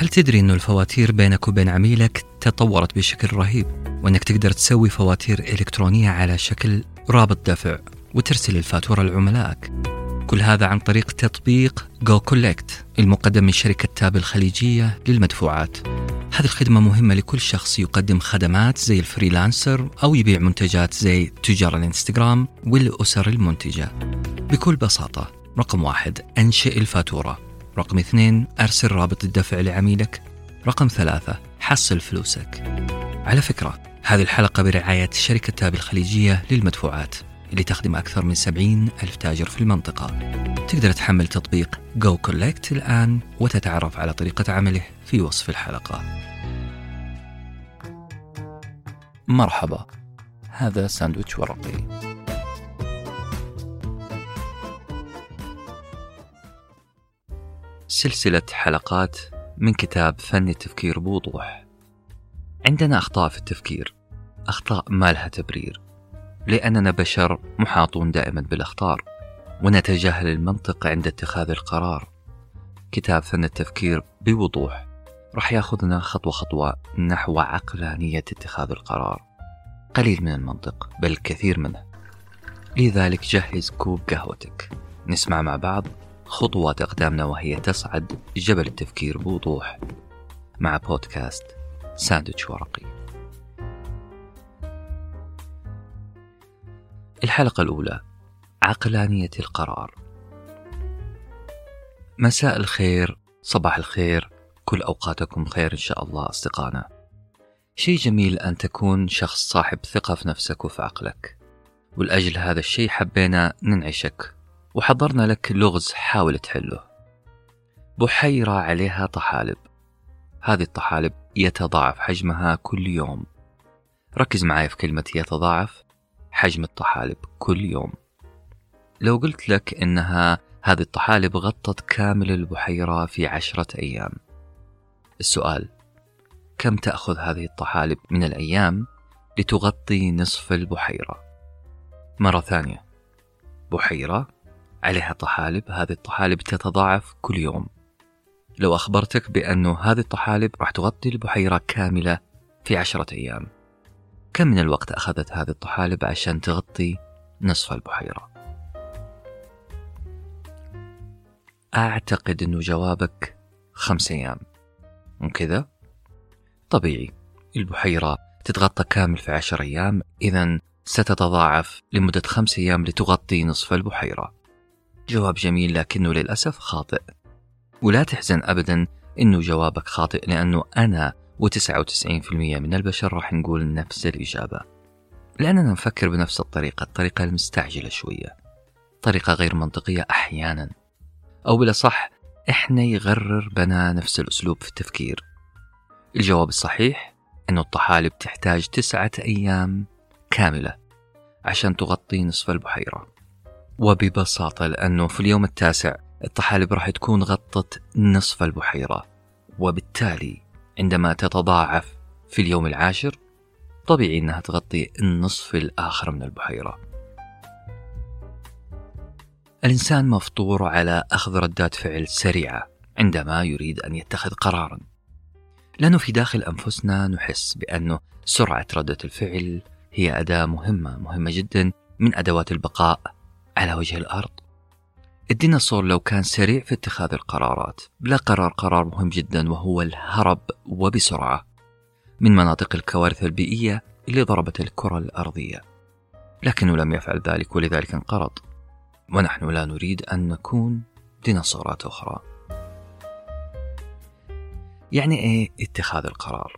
هل تدري أنه الفواتير بينك وبين عميلك تطورت بشكل رهيب وأنك تقدر تسوي فواتير إلكترونية على شكل رابط دفع وترسل الفاتورة لعملائك؟ كل هذا عن طريق تطبيق goCollect المقدم من شركة Tap الخليجية للمدفوعات. هذه الخدمة مهمة لكل شخص يقدم خدمات زي ال freelancer أو يبيع منتجات زي تجار الانستغرام والأسر المنتجة. بكل بساطة رقم واحد أنشئ الفاتورة. رقم اثنين أرسل رابط الدفع لعميلك. رقم ثلاثة حصل فلوسك. على فكرة هذه الحلقة برعاية شركة Tap الخليجية للمدفوعات اللي تخدم أكثر من 70 ألف تاجر في المنطقة. تقدر تحمل تطبيق goCollect الآن وتتعرف على طريقة عمله في وصف الحلقة. مرحبا هذا ساندويتش ورقي. سلسلة حلقات من كتاب فن التفكير بوضوح. عندنا أخطاء في التفكير أخطاء ما لها تبرير لأننا بشر محاطون دائما بالأخطار ونتجاهل المنطق عند اتخاذ القرار. كتاب فن التفكير بوضوح راح ياخذنا خطوة خطوة نحو عقلانية اتخاذ القرار. قليل من المنطق بل كثير منه. لذلك جهز كوب قهوتك. نسمع مع بعض خطوات أقدامنا وهي تصعد جبل التفكير بوضوح مع بودكاست ساندويتش ورقي. الحلقة الأولى عقلانية القرار. مساء الخير صباح الخير كل أوقاتكم خير إن شاء الله أصدقائنا. شيء جميل أن تكون شخص صاحب ثقة في نفسك وفي عقلك. ولأجل هذا الشيء حبينا ننعشك. وحضرنا لك لغز حاول تحله. بحيرة عليها طحالب. هذه الطحالب يتضاعف حجمها كل يوم. ركز معي في كلمة يتضاعف حجم الطحالب كل يوم. لو قلت لك إنها هذه الطحالب غطت كامل البحيرة في عشرة أيام. السؤال كم تأخذ هذه الطحالب من الأيام لتغطي نصف البحيرة؟ مرة ثانية بحيرة عليها طحالب هذه الطحالب تتضاعف كل يوم. لو أخبرتك بأنه هذه الطحالب راح تغطي البحيرة كاملة في عشرة أيام. كم من الوقت أخذت هذه الطحالب عشان تغطي نصف البحيرة؟ أعتقد أنه جوابك خمس أيام. مو كذا؟ طبيعي. البحيرة تتغطى كامل في عشر أيام إذا ستتضاعف لمدة خمس أيام لتغطي نصف البحيرة. جواب جميل لكنه للأسف خاطئ. ولا تحزن أبدا أنه جوابك خاطئ لأنه أنا و99% من البشر راح نقول نفس الإجابة. لأننا نفكر بنفس الطريقة الطريقة المستعجلة شوية. طريقة غير منطقية أحيانا. أو بلا صح إحنا يغرر بنا نفس الأسلوب في التفكير. الجواب الصحيح أنه الطحالب تحتاج تسعة أيام كاملة عشان تغطي نصف البحيرة. وببساطة لأنه في اليوم التاسع الطحالب راح تكون غطت نصف البحيرة. وبالتالي عندما تتضاعف في اليوم العاشر طبيعي أنها تغطي النصف الآخر من البحيرة. الإنسان مفطور على أخذ ردات فعل سريعة عندما يريد أن يتخذ قرارا. لأنه في داخل أنفسنا نحس بأنه سرعة ردة الفعل هي أداة مهمة مهمة جدا من أدوات البقاء على وجه الأرض. الديناصور لو كان سريع في اتخاذ القرارات. لا قرار قرار مهم جدا وهو الهرب وبسرعة من مناطق الكوارث البيئية اللي ضربت الكرة الأرضية. لكنه لم يفعل ذلك ولذلك انقرض. ونحن لا نريد أن نكون ديناصورات أخرى. يعني إيه اتخاذ القرار؟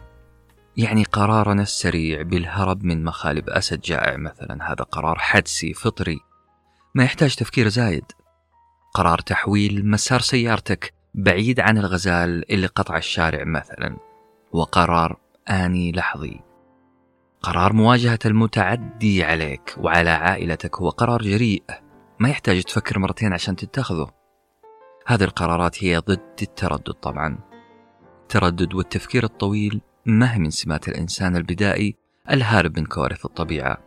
يعني قرارنا السريع بالهرب من مخالب أسد جائع مثلا. هذا قرار حدسي فطري. ما يحتاج تفكير زايد. قرار تحويل مسار سيارتك بعيد عن الغزال اللي قطع الشارع مثلا. وقرار آني لحظي. قرار مواجهة المتعدي عليك وعلى عائلتك هو قرار جريء. ما يحتاج تفكر مرتين عشان تتخذه. هذه القرارات هي ضد التردد طبعا. التردد والتفكير الطويل ما هي من سمات الإنسان البدائي الهارب من كوارث الطبيعة.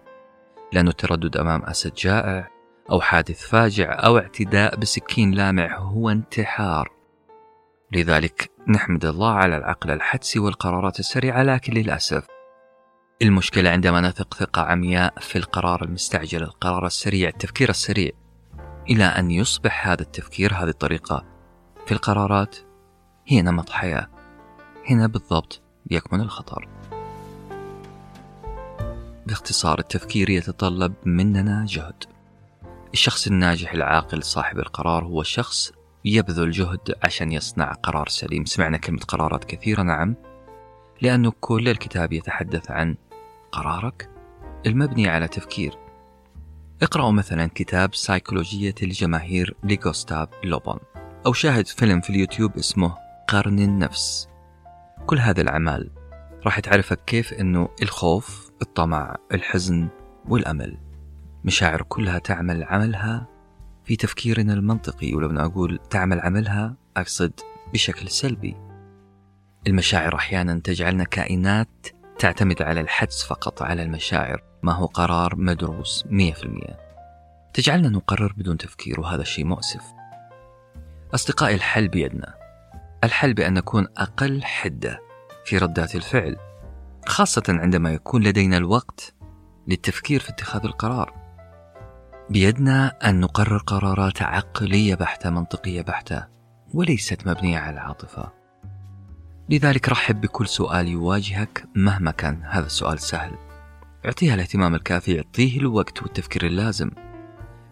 لأن التردد أمام أسد جائع أو حادث فاجع أو اعتداء بسكين لامع هو انتحار. لذلك نحمد الله على العقل الحدسي والقرارات السريعة لكن للأسف المشكلة عندما نثق ثقة عمياء في القرار المستعجل القرار السريع التفكير السريع إلى أن يصبح هذا التفكير هذه الطريقة في القرارات هي نمط حياة. هنا بالضبط يكمن الخطر. باختصار التفكير يتطلب مننا جهد. الشخص الناجح العاقل صاحب القرار هو شخص يبذل جهد عشان يصنع قرار سليم. سمعنا كلمة قرارات كثيرة نعم. لأنه كل الكتاب يتحدث عن قرارك المبني على تفكير. اقرأوا مثلا كتاب سيكولوجية الجماهير لغوستاف لوبون أو شاهد فيلم في اليوتيوب اسمه قرن النفس. كل هذه الأعمال راح تعرفك كيف أنه الخوف الطمع الحزن والأمل. مشاعر كلها تعمل عملها في تفكيرنا المنطقي ولما أقول تعمل عملها أقصد بشكل سلبي. المشاعر أحيانا تجعلنا كائنات تعتمد على الحدس فقط على المشاعر ما هو قرار مدروس 100% تجعلنا نقرر بدون تفكير وهذا شيء مؤسف. أصدقائي الحل بيدنا. الحل بأن نكون أقل حدة في ردات الفعل خاصة عندما يكون لدينا الوقت للتفكير في اتخاذ القرار. بيدنا أن نقرر قرارات عقلية بحتة منطقية بحتة وليست مبنية على العاطفة لذلك رحب بكل سؤال يواجهك مهما كان هذا السؤال سهل. اعطيها الاهتمام الكافي اعطيه الوقت والتفكير اللازم.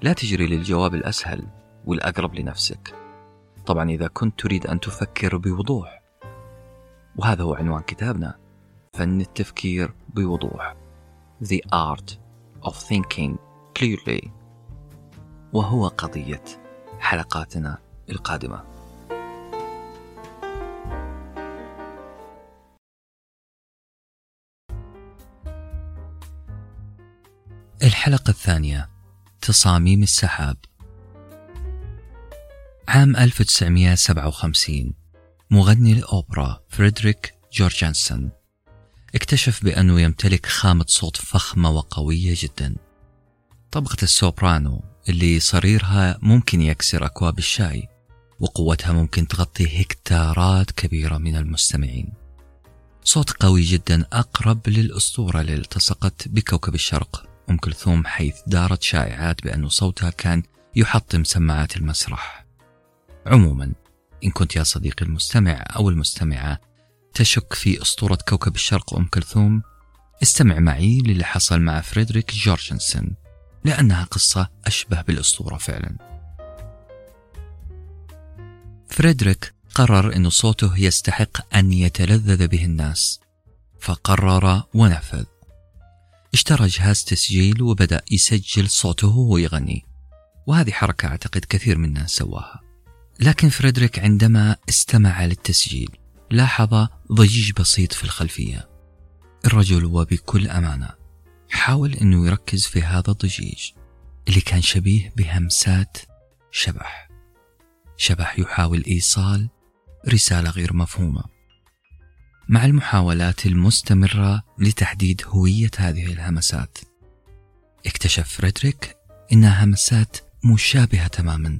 لا تجري للجواب الأسهل والأقرب لنفسك. طبعا إذا كنت تريد أن تفكر بوضوح وهذا هو عنوان كتابنا فن التفكير بوضوح. The Art of Thinking Clearly. وهو قضية حلقاتنا القادمة. الحلقة الثانية تصاميم السحاب. عام 1957 مغني الأوبرا فريدريك جورجانسون اكتشف بأنه يمتلك خامة صوت فخمة وقوية جدا. طبقة السوبرانو اللي صريرها ممكن يكسر أكواب الشاي وقوتها ممكن تغطي هكتارات كبيرة من المستمعين. صوت قوي جدا أقرب للأسطورة اللي التصقت بكوكب الشرق. أم كلثوم حيث دارت شائعات بأن صوتها كان يحطم سماعات المسرح. عموما إن كنت يا صديقي المستمع أو المستمعة تشك في أسطورة كوكب الشرق أم كلثوم استمع معي للي حصل مع فريدريك جورجنسون. لأنها قصة أشبه بالأسطورة فعلا. فريدريك قرر أن صوته يستحق أن يتلذذ به الناس فقرر ونفذ. اشترى جهاز تسجيل وبدأ يسجل صوته وهو يغني وهذه حركة أعتقد كثير منا سواها. لكن فريدريك عندما استمع للتسجيل لاحظ ضجيج بسيط في الخلفية. الرجل وبكل أمانة. حاول أنه يركز في هذا الضجيج اللي كان شبيه بهمسات شبح. شبح يحاول إيصال رسالة غير مفهومة. مع المحاولات المستمرة لتحديد هوية هذه الهمسات اكتشف فريدريك إنها همسات مشابهة تماما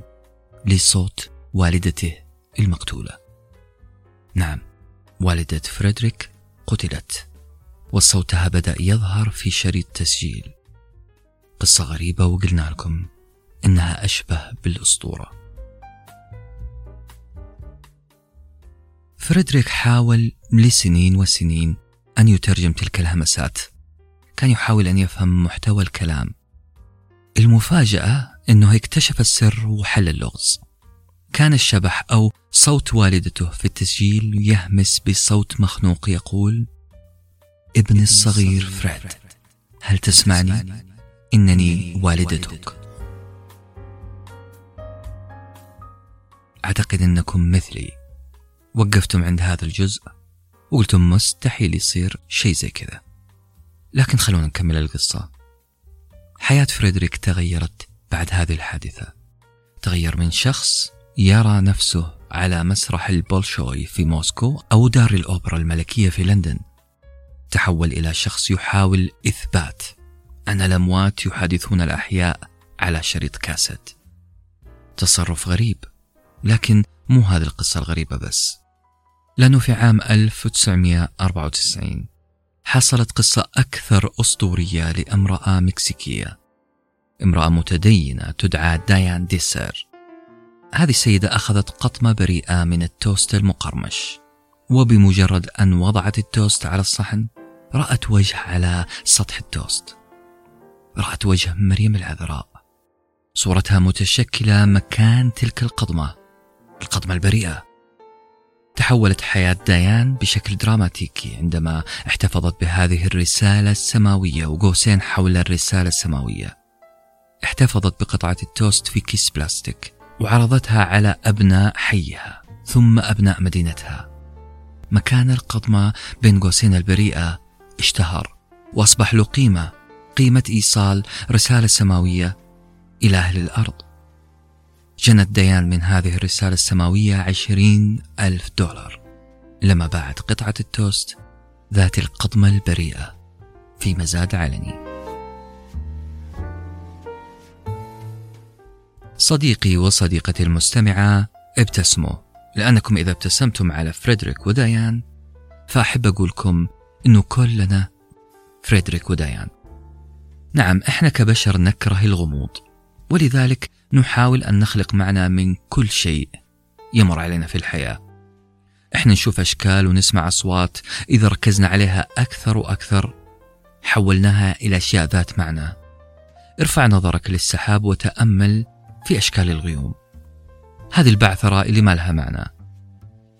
لصوت والدته المقتولة. نعم والدة فريدريك قتلت. وصوتها بدأ يظهر في شريط تسجيل. قصة غريبة وقلنا لكم إنها أشبه بالأسطورة. فريدريك حاول لسنين وسنين أن يترجم تلك الهمسات. كان يحاول أن يفهم محتوى الكلام. المفاجأة أنه اكتشف السر وحل اللغز. كان الشبح أو صوت والدته في التسجيل يهمس بصوت مخنوق يقول ابن الصغير فريد هل تسمعني؟ إنني والدتك. أعتقد أنكم مثلي. وقفتم عند هذا الجزء وقلتم مستحيل يصير شيء زي كذا. لكن خلونا نكمل القصة. حياة فريدريك تغيرت بعد هذه الحادثة. تغير من شخص يرى نفسه على مسرح البولشوي في موسكو أو دار الأوبرا الملكية في لندن. تحول إلى شخص يحاول إثبات. أن الأموات يحادثون الأحياء على شريط كاسيت. تصرف غريب لكن مو هذه القصة الغريبة بس. لأنه في عام 1994 حصلت قصة أكثر أسطورية لامرأة مكسيكية. امرأة متدينة تدعى دايان ديسير هذه السيدة أخذت قطمة بريئة من التوست المقرمش وبمجرد أن وضعت التوست على الصحن رأت وجه على سطح التوست. رأت وجه مريم العذراء. صورتها متشكلة مكان تلك القضمة القضمة البريئة. تحولت حياة ديان بشكل دراماتيكي عندما احتفظت بهذه الرسالة السماوية وقوسين حول الرسالة السماوية. احتفظت بقطعة التوست في كيس بلاستيك وعرضتها على أبناء حيها ثم أبناء مدينتها. مكان القضمة بين قوسين البريئة اشتهر وأصبح له قيمة قيمة إيصال رسالة سماوية إلى أهل الأرض. جنت ديان من هذه الرسالة السماوية عشرين ألف دولار. لما باعت قطعة التوست ذات القضمة البريئة في مزاد علني. صديقي وصديقتي المستمعة ابتسموا لأنكم إذا ابتسمتم على فريدريك وديان فأحب أقولكم أنه كلنا فريدريك وديان. نعم إحنا كبشر نكره الغموض ولذلك نحاول أن نخلق معنى من كل شيء يمر علينا في الحياة. إحنا نشوف أشكال ونسمع أصوات إذا ركزنا عليها أكثر وأكثر حولناها إلى أشياء ذات معنى. ارفع نظرك للسحاب وتأمل في أشكال الغيوم. هذه البعثرة اللي ما لها معنى.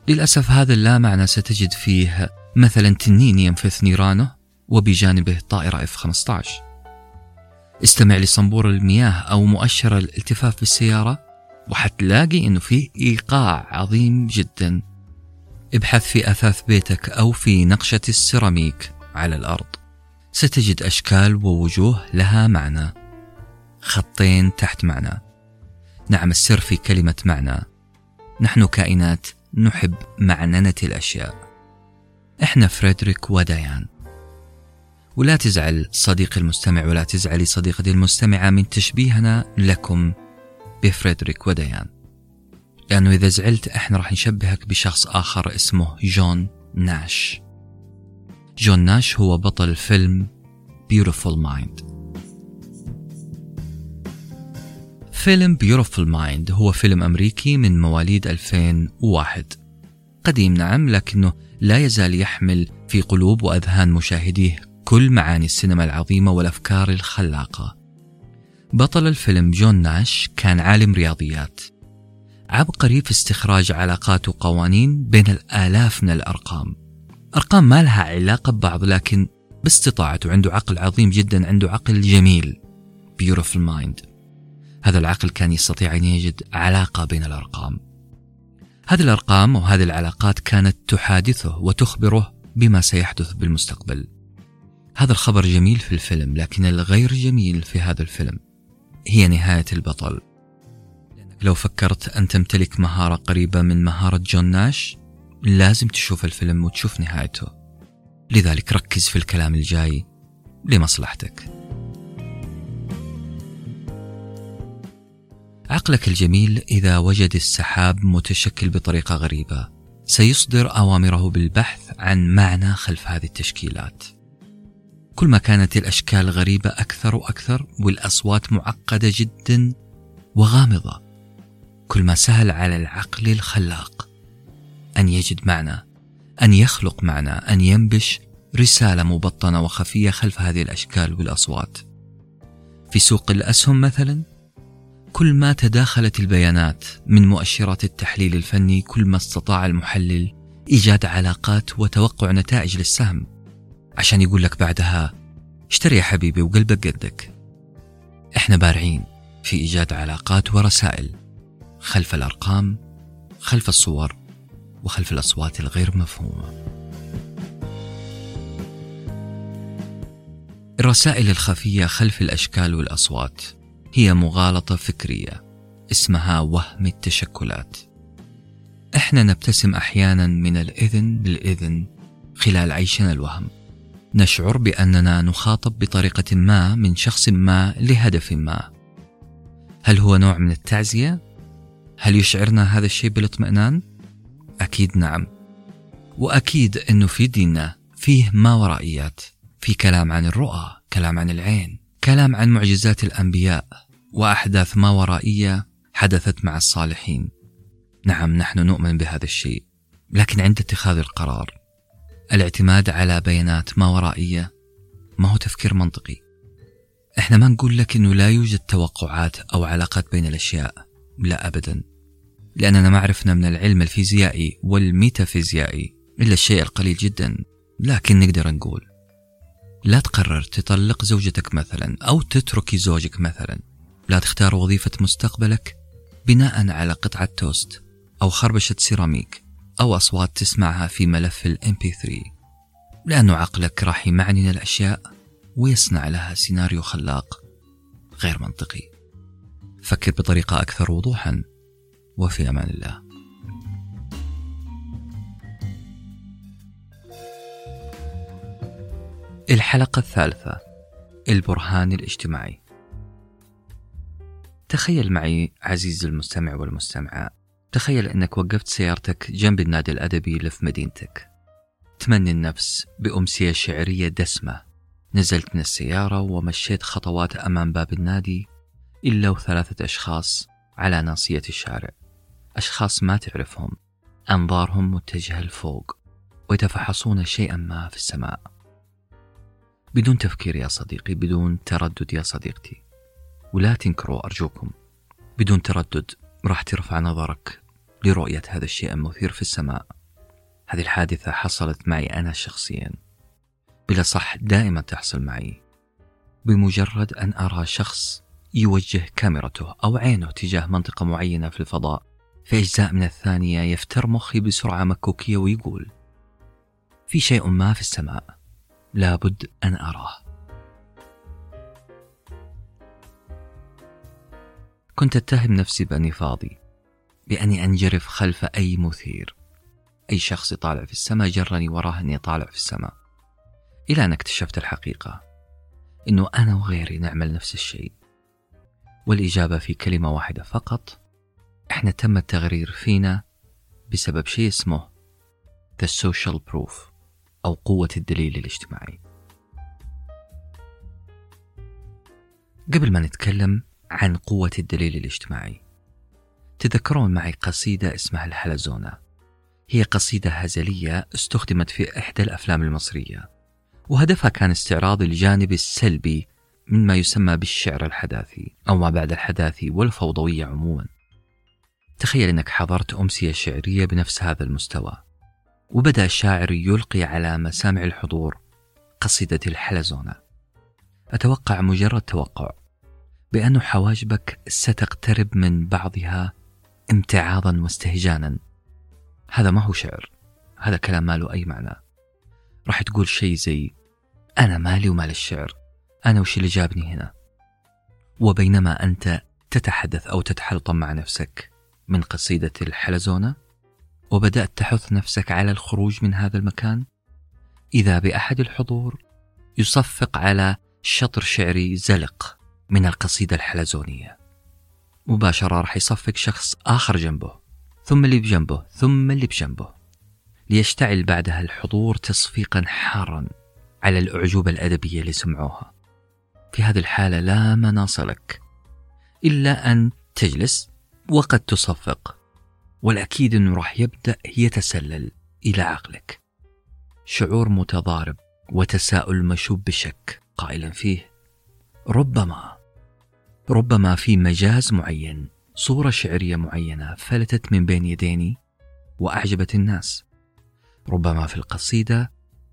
للأسف هذا اللا معنى ستجد فيه مثلا تنين ينفث نيرانه وبجانبه طائرة F-15 استمع لصنبور المياه أو مؤشر الالتفاف بالسيارة وحتلاقي أنه فيه إيقاع عظيم جدا. ابحث في أثاث بيتك أو في نقشة السيراميك على الأرض. ستجد أشكال ووجوه لها معنى. خطين تحت معنى. نعم السر في كلمة معنى. نحن كائنات نحب معننة الأشياء. إحنا فريدريك وديان. ولا تزعل صديقي المستمع ولا تزعلي صديقتي المستمعة من تشبيهنا لكم بفريدريك وديان. لأنه إذا زعلت إحنا راح نشبهك بشخص آخر اسمه جون ناش. جون ناش هو بطل فيلم Beautiful Mind. فيلم Beautiful Mind هو فيلم أمريكي من مواليد 2001 قديم نعم لكنه لا يزال يحمل في قلوب وأذهان مشاهديه كل معاني السينما العظيمة والأفكار الخلاقة. بطل الفيلم جون ناش كان عالم رياضيات. عبقري في استخراج علاقات وقوانين بين الآلاف من الأرقام. أرقام ما لها علاقة ببعض لكن باستطاعته عنده عقل عظيم جدا عنده عقل جميل. Beautiful mind. هذا العقل كان يستطيع أن يجد علاقة بين الأرقام. هذه الأرقام وهذه العلاقات كانت تحادثه وتخبره بما سيحدث بالمستقبل. هذا الخبر جميل في الفيلم لكن الغير جميل في هذا الفيلم. هي نهاية البطل. لو فكرت أن تمتلك مهارة قريبة من مهارة جون ناش لازم تشوف الفيلم وتشوف نهايته. لذلك ركز في الكلام الجاي لمصلحتك. عقلك الجميل إذا وجد السحاب متشكل بطريقة غريبة. سيصدر أوامره بالبحث عن معنى خلف هذه التشكيلات. كل ما كانت الأشكال غريبة أكثر وأكثر والأصوات معقدة جدا وغامضة. كل ما سهل على العقل الخلاق أن يجد معنى أن يخلق معنى أن ينبش رسالة مبطنة وخفية خلف هذه الأشكال والأصوات. في سوق الأسهم مثلا كل ما تداخلت البيانات من مؤشرات التحليل الفني كل ما استطاع المحلل إيجاد علاقات وتوقع نتائج للسهم. عشان يقول لك بعدها اشتري يا حبيبي وقلبك قدك إحنا بارعين في إيجاد علاقات ورسائل خلف الأرقام خلف الصور وخلف الأصوات الغير مفهومة. الرسائل الخفية خلف الأشكال والأصوات. هي مغالطة فكرية اسمها وهم التشكلات. إحنا نبتسم أحيانا من الإذن للإذن خلال عيشنا الوهم. نشعر بأننا نخاطب بطريقة ما من شخص ما لهدف ما. هل هو نوع من التعزية؟ هل يشعرنا هذا الشيء بالاطمئنان؟ أكيد نعم. وأكيد أنه في ديننا فيه ما ورائيات في كلام عن الرؤى كلام عن العين. كلام عن معجزات الأنبياء وأحداث ما ورائية حدثت مع الصالحين. نعم نحن نؤمن بهذا الشيء لكن عند اتخاذ القرار الاعتماد على بيانات ما ورائية ما هو تفكير منطقي. إحنا ما نقول لك إنه لا يوجد توقعات أو علاقات بين الأشياء لا ابدا لأننا ما عرفنا من العلم الفيزيائي والميتافيزيائي إلا الشيء القليل جدا لكن نقدر نقول لا تقرر تطلق زوجتك مثلا أو تتركي زوجك مثلا. لا تختار وظيفة مستقبلك بناء على قطعة توست أو خربشة سيراميك أو أصوات تسمعها في ملف ال MP3 لأنه عقلك راح يمعنن الأشياء ويصنع لها سيناريو خلاق غير منطقي. فكر بطريقة أكثر وضوحا. وفي أمان الله. الحلقة الثالثة البرهان الاجتماعي. تخيل معي عزيزي المستمع والمستمعة تخيل أنك وقفت سيارتك جنب النادي الأدبي اللي في مدينتك. تمني النفس بأمسية شعرية دسمة. نزلت من السيارة ومشيت خطوات أمام باب النادي إلا وثلاثة أشخاص على ناصية الشارع. أشخاص ما تعرفهم أنظارهم متجهة لفوق ويتفحصون شيئا ما في السماء. بدون تفكير يا صديقي بدون تردد يا صديقتي. ولا تنكروا أرجوكم بدون تردد راح ترفع نظرك لرؤية هذا الشيء المثير في السماء. هذه الحادثة حصلت معي أنا شخصيا. بلا صح دائما تحصل معي. بمجرد أن أرى شخص يوجه كاميرته أو عينه تجاه منطقة معينة في الفضاء في أجزاء من الثانية يفتر مخي بسرعة مكوكية ويقول في شيء ما في السماء. لابد أن أراه. كنت أتهم نفسي بأني فاضي بأني أنجرف خلف أي مثير. أي شخص يطالع في السماء جرني وراه أني طالع في السماء. إلى أن اكتشفت الحقيقة أنه أنا وغيري نعمل نفس الشيء. والإجابة في كلمة واحدة فقط إحنا تم التغرير فينا بسبب شيء اسمه The Social Proof. أو قوة الدليل الاجتماعي. قبل ما نتكلم عن قوة الدليل الاجتماعي تذكرون معي قصيدة اسمها الحلزونة. هي قصيدة هزلية استخدمت في إحدى الأفلام المصرية وهدفها كان استعراض الجانب السلبي مما يسمى بالشعر الحداثي أو ما بعد الحداثي والفوضوية عموما. تخيل أنك حضرت أمسية شعرية بنفس هذا المستوى. وبدأ الشاعر يلقي على مسامع الحضور قصيدة الحلزونة. أتوقع مجرد توقع بأن حواجبك ستقترب من بعضها امتعاضا واستهجانا. هذا ما هو شعر هذا كلام ما له أي معنى؟ راح تقول شيء زي أنا مالي ومال الشعر أنا وش اللي جابني هنا؟ وبينما أنت تتحدث أو تتحلطم مع نفسك من قصيدة الحلزونة وبدأت تحث نفسك على الخروج من هذا المكان؟ إذا بأحد الحضور يصفق على شطر شعري زلق من القصيدة الحلزونية. مباشرة راح يصفق شخص آخر جنبه ثم اللي بجنبه ثم اللي بجنبه ليشتعل بعدها الحضور تصفيقا حارا على الأعجوبة الأدبية اللي سمعوها. في هذه الحالة لا مناص لك إلا أن تجلس وقد تصفق. والأكيد أنه راح يبدأ يتسلل إلى عقلك. شعور متضارب وتساؤل مشوب بشك قائلا فيه ربما ربما في مجاز معين صورة شعرية معينة فلتت من بين يديني وأعجبت الناس. ربما في القصيدة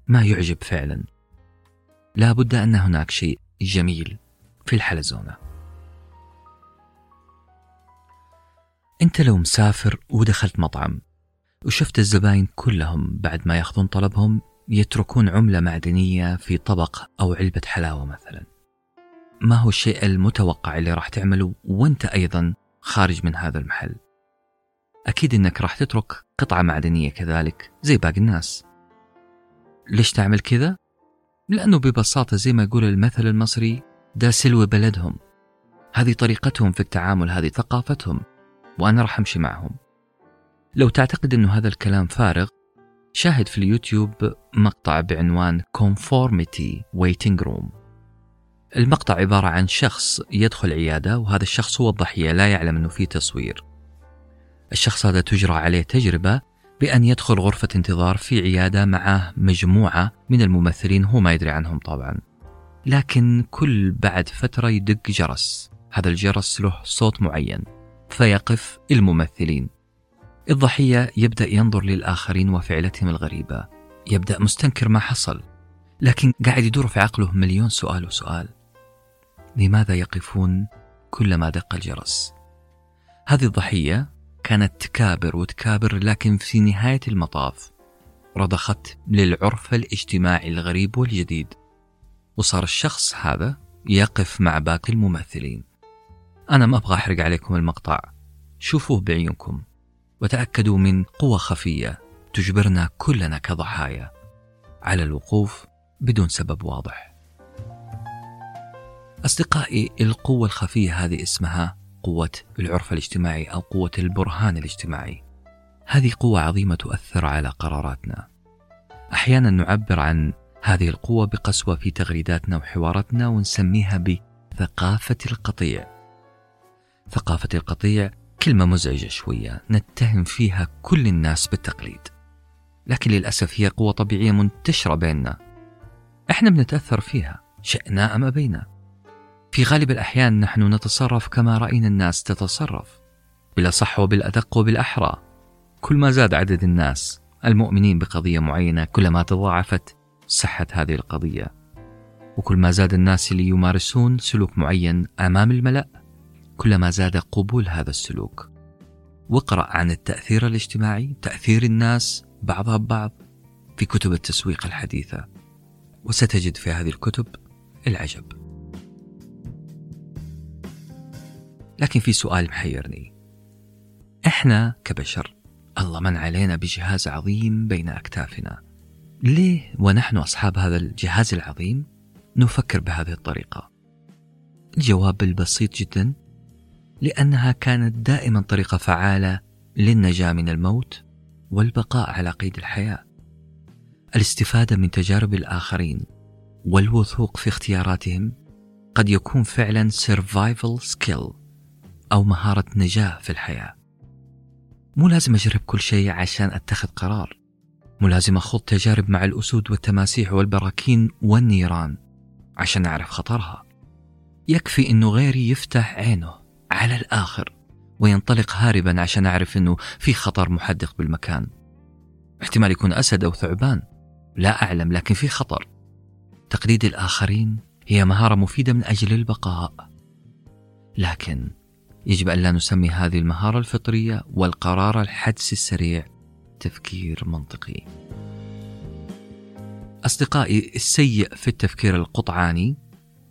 ما يعجب فعلا. لا بد أن هناك شيء جميل في الحلزونة. أنت لو مسافر ودخلت مطعم وشفت الزباين كلهم بعد ما يأخذون طلبهم يتركون عملة معدنية في طبق أو علبة حلاوة مثلا. ما هو الشيء المتوقع اللي راح تعمله وأنت أيضا خارج من هذا المحل؟ أكيد أنك راح تترك قطعة معدنية كذلك زي باقي الناس. ليش تعمل كذا؟ لأنه ببساطة زي ما يقول المثل المصري دا سلو بلدهم. هذه طريقتهم في التعامل هذه ثقافتهم. وأنا راح أمشي معهم. لو تعتقد أنه هذا الكلام فارغ شاهد في اليوتيوب مقطع بعنوان Conformity Waiting Room. المقطع عبارة عن شخص يدخل عيادة وهذا الشخص هو الضحية لا يعلم أنه في تصوير. الشخص هذا تجرى عليه تجربة بأن يدخل غرفة انتظار في عيادة معه مجموعة من الممثلين هو ما يدري عنهم طبعا. لكن كل بعد فترة يدق جرس. هذا الجرس له صوت معين. فيقف الممثلين. الضحية يبدأ ينظر للآخرين وفعلتهم الغريبة. يبدأ مستنكر ما حصل لكن قاعد يدور في عقله مليون سؤال وسؤال. لماذا يقفون كلما دق الجرس؟ هذه الضحية كانت تكابر وتكابر لكن في نهاية المطاف رضخت للعرف الاجتماعي الغريب والجديد. وصار الشخص هذا يقف مع باقي الممثلين. أنا ما أبغى أحرق عليكم المقطع شوفوه بعيونكم وتأكدوا من قوة خفية تجبرنا كلنا كضحايا على الوقوف بدون سبب واضح. أصدقائي القوة الخفية هذه اسمها قوة العرف الاجتماعي أو قوة البرهان الاجتماعي. هذه قوة عظيمة تؤثر على قراراتنا. أحيانا نعبر عن هذه القوة بقسوة في تغريداتنا وحواراتنا ونسميها بثقافة القطيع. ثقافة القطيع كلمة مزعجة شوية نتهم فيها كل الناس بالتقليد. لكن للأسف هي قوة طبيعية منتشرة بيننا. إحنا بنتأثر فيها شئنا أم أبينا. في غالب الأحيان نحن نتصرف كما رأينا الناس تتصرف بالأصح وبالأدق وبالأحرى. كل ما زاد عدد الناس المؤمنين بقضية معينة كلما تضاعفت صحة هذه القضية. وكل ما زاد الناس اللي يمارسون سلوك معين أمام الملأ كلما زاد قبول هذا السلوك. واقرأ عن التأثير الاجتماعي تأثير الناس بعضها ببعض في كتب التسويق الحديثة. وستجد في هذه الكتب العجب. لكن في سؤال محيرني. إحنا كبشر الله من علينا بجهاز عظيم بين أكتافنا. ليه ونحن أصحاب هذا الجهاز العظيم نفكر بهذه الطريقة؟ الجواب البسيط جدا. لأنها كانت دائما طريقة فعالة للنجاة من الموت والبقاء على قيد الحياة. الاستفادة من تجارب الآخرين والوثوق في اختياراتهم قد يكون فعلا survival skill أو مهارة نجاة في الحياة. مو لازم أجرب كل شيء عشان أتخذ قرار. مو لازم أخوض تجارب مع الأسود والتماسيح والبراكين والنيران عشان أعرف خطرها. يكفي إنه غيري يفتح عينه. على الآخر وينطلق هاربا عشان أعرف أنه في خطر محدق بالمكان. احتمال يكون أسد أو ثعبان. لا أعلم لكن في خطر. تقليد الآخرين هي مهارة مفيدة من أجل البقاء. لكن يجب أن لا نسمي هذه المهارة الفطرية والقرار الحدس السريع تفكير منطقي. أصدقائي السيء في التفكير القطعاني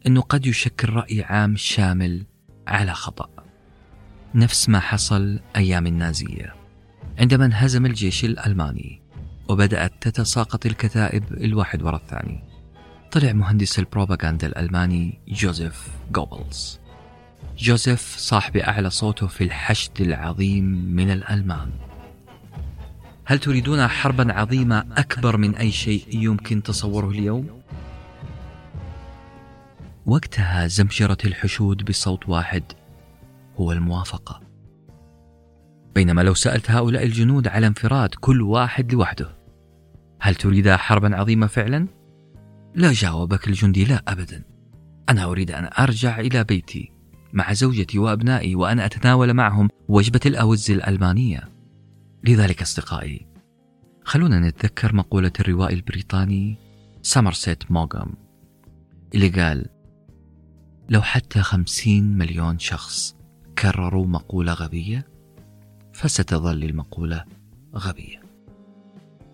أنه قد يشكل رأي عام شامل على خطأ. نفس ما حصل أيام النازية. عندما انهزم الجيش الألماني وبدأت تتساقط الكتائب الواحد وراء الثاني. طلع مهندس البروباغندا الألماني جوزيف جوبلز جوزيف صاحب أعلى صوته في الحشد العظيم من الألمان. هل تريدون حربا عظيمة أكبر من أي شيء يمكن تصوره اليوم؟ وقتها زمجرة الحشود بصوت واحد هو الموافقة. بينما لو سألت هؤلاء الجنود على انفراد كل واحد لوحده هل تريد حربا عظيمة فعلا؟ لا جاوبك الجندي لا أبدا. أنا أريد أن أرجع إلى بيتي مع زوجتي وأبنائي وأن أتناول معهم وجبة الأوز الألمانية. لذلك أصدقائي خلونا نتذكر مقولة الروائي البريطاني سامرسيت موغام اللي قال لو حتى خمسين مليون شخص كرروا مقولة غبية فستظل المقولة غبية.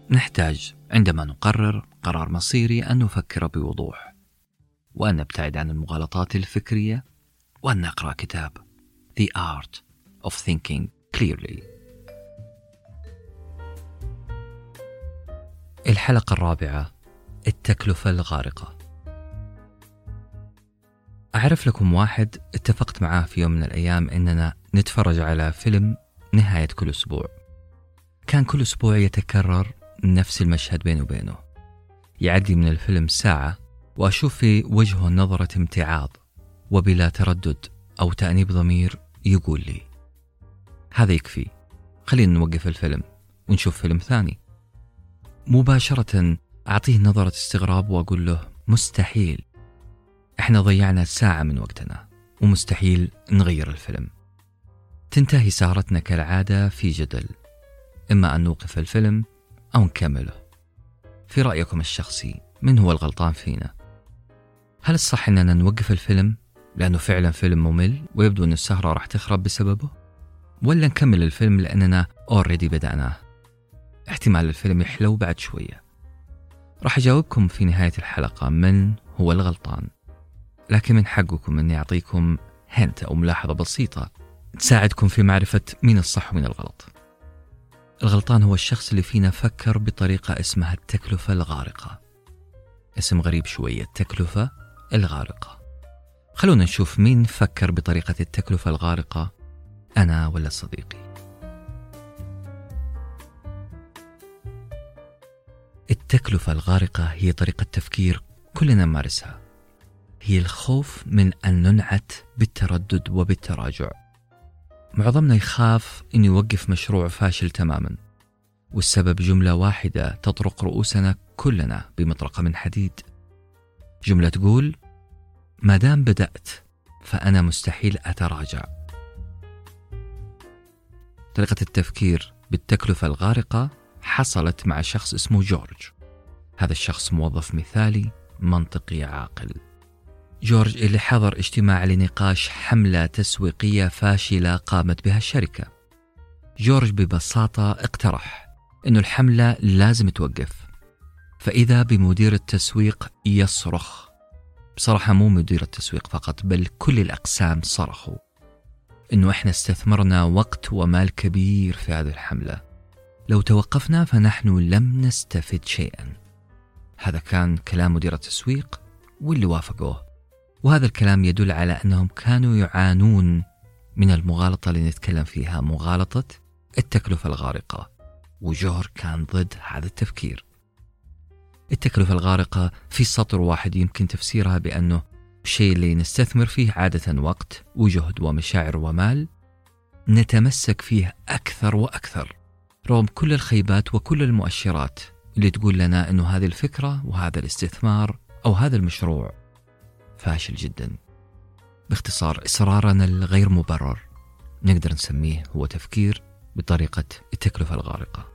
نحتاج عندما نقرر قرار مصيري أن نفكر بوضوح وأن نبتعد عن المغالطات الفكرية وأن نقرأ كتاب The Art of Thinking Clearly. الحلقة الرابعة التكلفة الغارقة. أعرف لكم واحد اتفقت معاه في يوم من الأيام أننا نتفرج على فيلم نهاية كل أسبوع. كان كل أسبوع يتكرر نفس المشهد بيني وبينه. يعدي من الفيلم ساعة وأشوف في وجهه نظرة امتعاض وبلا تردد أو تأنيب ضمير يقول لي هذا يكفي. خلينا نوقف الفيلم ونشوف فيلم ثاني. مباشرة أعطيه نظرة استغراب وأقول له مستحيل. إحنا ضيعنا ساعة من وقتنا ومستحيل نغير الفيلم تنتهي سهرتنا كالعادة في جدل إما أن نوقف الفيلم أو نكمله في رأيكم الشخصي من هو الغلطان فينا؟ هل الصح أننا نوقف الفيلم لأنه فعلا فيلم ممل ويبدو أن السهرة راح تخرب بسببه؟ ولا نكمل الفيلم لأننا أوريدي بدأناه؟ احتمال الفيلم يحلو بعد شوية راح أجاوبكم في نهاية الحلقة من هو الغلطان لكن من حقكم أني أعطيكم هنت أو ملاحظة بسيطة تساعدكم في معرفة مين الصح ومين الغلط. الغلطان هو الشخص اللي فينا فكر بطريقة اسمها التكلفة الغارقة. اسم غريب شوية التكلفة الغارقة. خلونا نشوف مين فكر بطريقة التكلفة الغارقة أنا ولا صديقي. التكلفة الغارقة هي طريقة تفكير كلنا نمارسها. هي الخوف من أن ننعت بالتردد وبالتراجع. معظمنا يخاف أن يوقف مشروع فاشل تماما والسبب جملة واحدة تطرق رؤوسنا كلنا بمطرقة من حديد. جملة تقول ما دام بدأت فأنا مستحيل أتراجع. طريقة التفكير بالتكلفة الغارقة حصلت مع شخص اسمه جورج. هذا الشخص موظف مثالي منطقي عاقل. جورج اللي حضر اجتماع لنقاش حملة تسويقية فاشلة قامت بها الشركة. جورج ببساطة اقترح أن الحملة لازم توقف فإذا بمدير التسويق يصرخ. بصراحة مو مدير التسويق فقط بل كل الأقسام صرخوا أنه إحنا استثمرنا وقت ومال كبير في هذه الحملة. لو توقفنا فنحن لم نستفد شيئا. هذا كان كلام مدير التسويق واللي وافقوه. وهذا الكلام يدل على أنهم كانوا يعانون من المغالطة اللي نتكلم فيها مغالطة التكلفة الغارقة وجوهر كان ضد هذا التفكير. التكلفة الغارقة في سطر واحد يمكن تفسيرها بأنه الشيء اللي نستثمر فيه عادة وقت وجهد ومشاعر ومال نتمسك فيه أكثر وأكثر رغم كل الخيبات وكل المؤشرات اللي تقول لنا أنه هذه الفكرة وهذا الاستثمار أو هذا المشروع فاشل جدا. باختصار إصرارنا الغير مبرر نقدر نسميه هو تفكير بطريقة التكلفة الغارقة.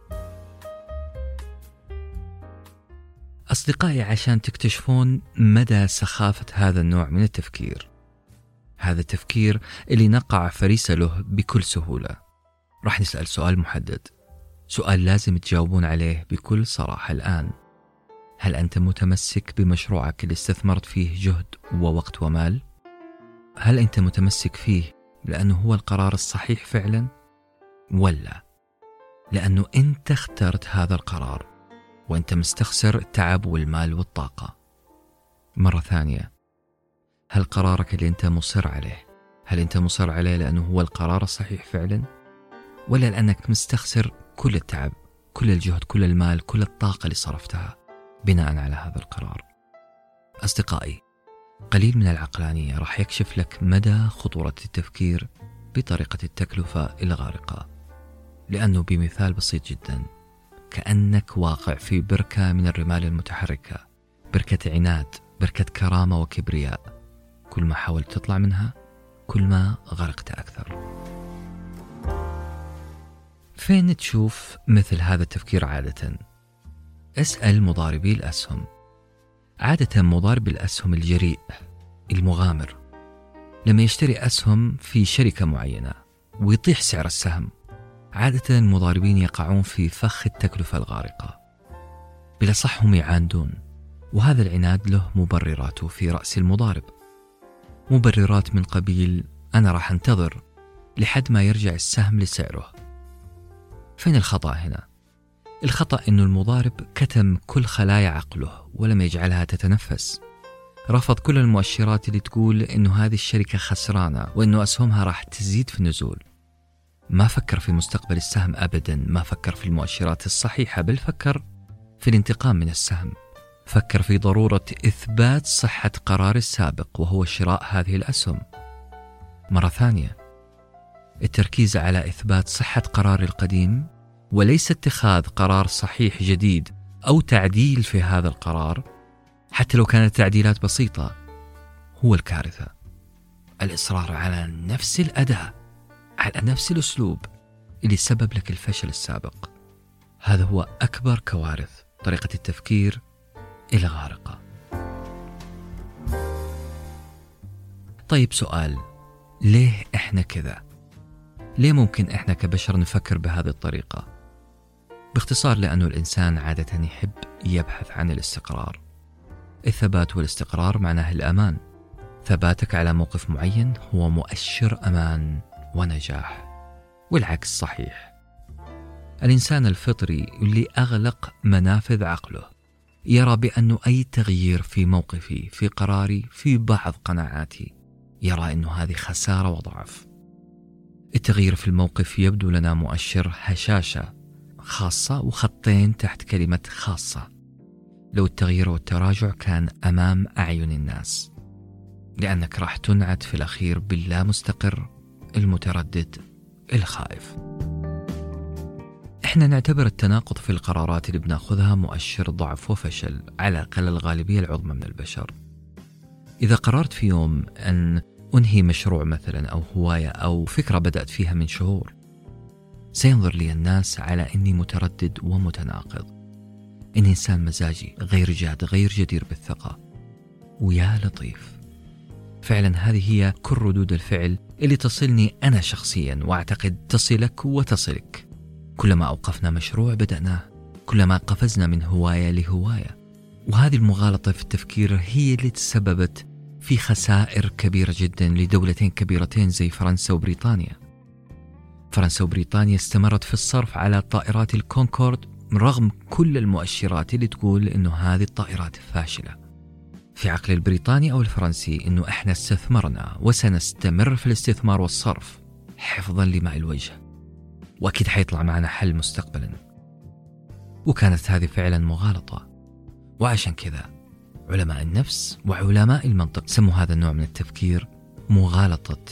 أصدقائي عشان تكتشفون مدى سخافة هذا النوع من التفكير هذا التفكير اللي نقع فريسة له بكل سهولة. راح نسأل سؤال محدد سؤال لازم تجاوبون عليه بكل صراحة الآن. هل أنت متمسك بمشروعك اللي استثمرت فيه جهد ووقت ومال؟ هل أنت متمسك فيه لأنه هو القرار الصحيح فعلا؟ ولا لأنه أنت اخترت هذا القرار وأنت مستخسر التعب والمال والطاقة مرة ثانية هل قرارك اللي أنت مصر عليه هل أنت مصر عليه لأنه هو القرار الصحيح فعلا؟ ولا لأنك مستخسر كل التعب كل الجهد كل المال كل الطاقة اللي صرفتها بناء على هذا القرار. أصدقائي قليل من العقلانية راح يكشف لك مدى خطورة التفكير بطريقة التكلفة الغارقة لأنه بمثال بسيط جدا كأنك واقع في بركة من الرمال المتحركة بركة عناد بركة كرامة وكبرياء. كل ما حاولت تطلع منها كل ما غرقت أكثر. فين تشوف مثل هذا التفكير عادة؟ أسأل مضاربي الأسهم. عادة مضارب الأسهم الجريء المغامر. لما يشتري أسهم في شركة معينة ويطيح سعر السهم عادة المضاربين يقعون في فخ التكلفة الغارقة. بلا صح هم يعاندون وهذا العناد له مبرراته في رأس المضارب. مبررات من قبيل أنا راح أنتظر لحد ما يرجع السهم لسعره. فين الخطأ هنا؟ الخطأ أن المضارب كتم كل خلايا عقله ولم يجعلها تتنفس. رفض كل المؤشرات اللي تقول أنه هذه الشركة خسرانة وأنه أسهمها راح تزيد في النزول. ما فكر في مستقبل السهم ابدا ما فكر في المؤشرات الصحيحة بل فكر في الانتقام من السهم. فكر في ضرورة إثبات صحة قرار السابق وهو شراء هذه الأسهم. مرة ثانية التركيز على إثبات صحة قرار القديم وليس اتخاذ قرار صحيح جديد أو تعديل في هذا القرار حتى لو كانت تعديلات بسيطة هو الكارثة. الإصرار على نفس الاداء على نفس الأسلوب اللي سبب لك الفشل السابق. هذا هو أكبر كوارث طريقة التفكير الغارقه طيب سؤال ليه إحنا كذا؟ ليه ممكن إحنا كبشر نفكر بهذه الطريقة؟ باختصار لأنه الإنسان عادة يحب يبحث عن الاستقرار. الثبات والاستقرار معناه الأمان. ثباتك على موقف معين هو مؤشر أمان ونجاح. والعكس صحيح. الإنسان الفطري اللي اغلق منافذ عقله يرى بأن أي تغيير في موقفي في قراري في بعض قناعاتي يرى أن هذه خسارة وضعف. التغيير في الموقف يبدو لنا مؤشر هشاشة خاصة وخطين تحت كلمة خاصة. لو التغيير والتراجع كان أمام أعين الناس. لأنك راح تنعت في الأخير باللا مستقر المتردد الخائف. إحنا نعتبر التناقض في القرارات اللي بناخذها مؤشر ضعف وفشل على الأقل الغالبية العظمى من البشر. إذا قررت في يوم أن أنهي مشروع مثلا أو هواية أو فكرة بدأت فيها من شهور سينظر لي الناس على أني متردد ومتناقض. إني إنسان مزاجي غير جاد غير جدير بالثقة. ويا لطيف. فعلا هذه هي كل ردود الفعل اللي تصلني أنا شخصيا وأعتقد تصلك وتصلك. كلما أوقفنا مشروع بدأناه. كلما قفزنا من هواية لهواية. وهذه المغالطة في التفكير هي اللي تسببت في خسائر كبيرة جدا لدولتين كبيرتين زي فرنسا وبريطانيا. فرنسا وبريطانيا استمرت في الصرف على طائرات الكونكورد رغم كل المؤشرات اللي تقول إنه هذه الطائرات فاشلة. في عقل البريطاني أو الفرنسي إنه إحنا استثمرنا وسنستمر في الاستثمار والصرف حفظا لماء الوجه. وأكيد حيطلع معنا حل مستقبلا. وكانت هذه فعلا مغالطة. وعشان كذا علماء النفس وعلماء المنطق سموا هذا النوع من التفكير مغالطة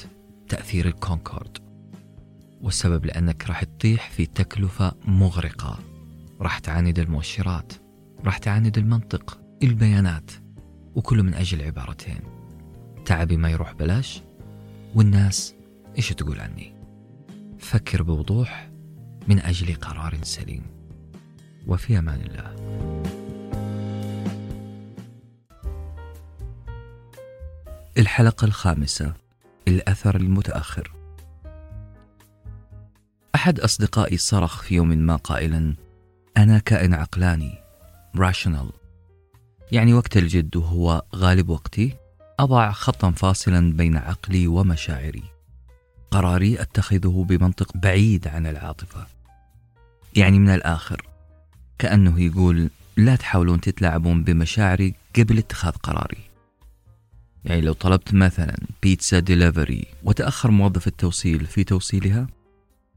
تأثير الكونكورد. والسبب لأنك راح تطيح في تكلفة مغرقة. راح تعاند المؤشرات راح تعاند المنطق البيانات وكله من أجل عبارتين. تعبي ما يروح بلاش والناس إيش تقول عني؟ فكر بوضوح من أجل قرار سليم. وفي أمان الله. الحلقة الخامسة الأثر المتأخر. أحد أصدقائي صرخ في يوم ما قائلا أنا كائن عقلاني rational. يعني وقت الجد وهو غالب وقتي أضع خطا فاصلا بين عقلي ومشاعري. قراري أتخذه بمنطق بعيد عن العاطفة. يعني من الآخر كأنه يقول لا تحاولون تتلاعبون بمشاعري قبل اتخاذ قراري. يعني لو طلبت مثلا بيتزا ديليفري وتأخر موظف التوصيل في توصيلها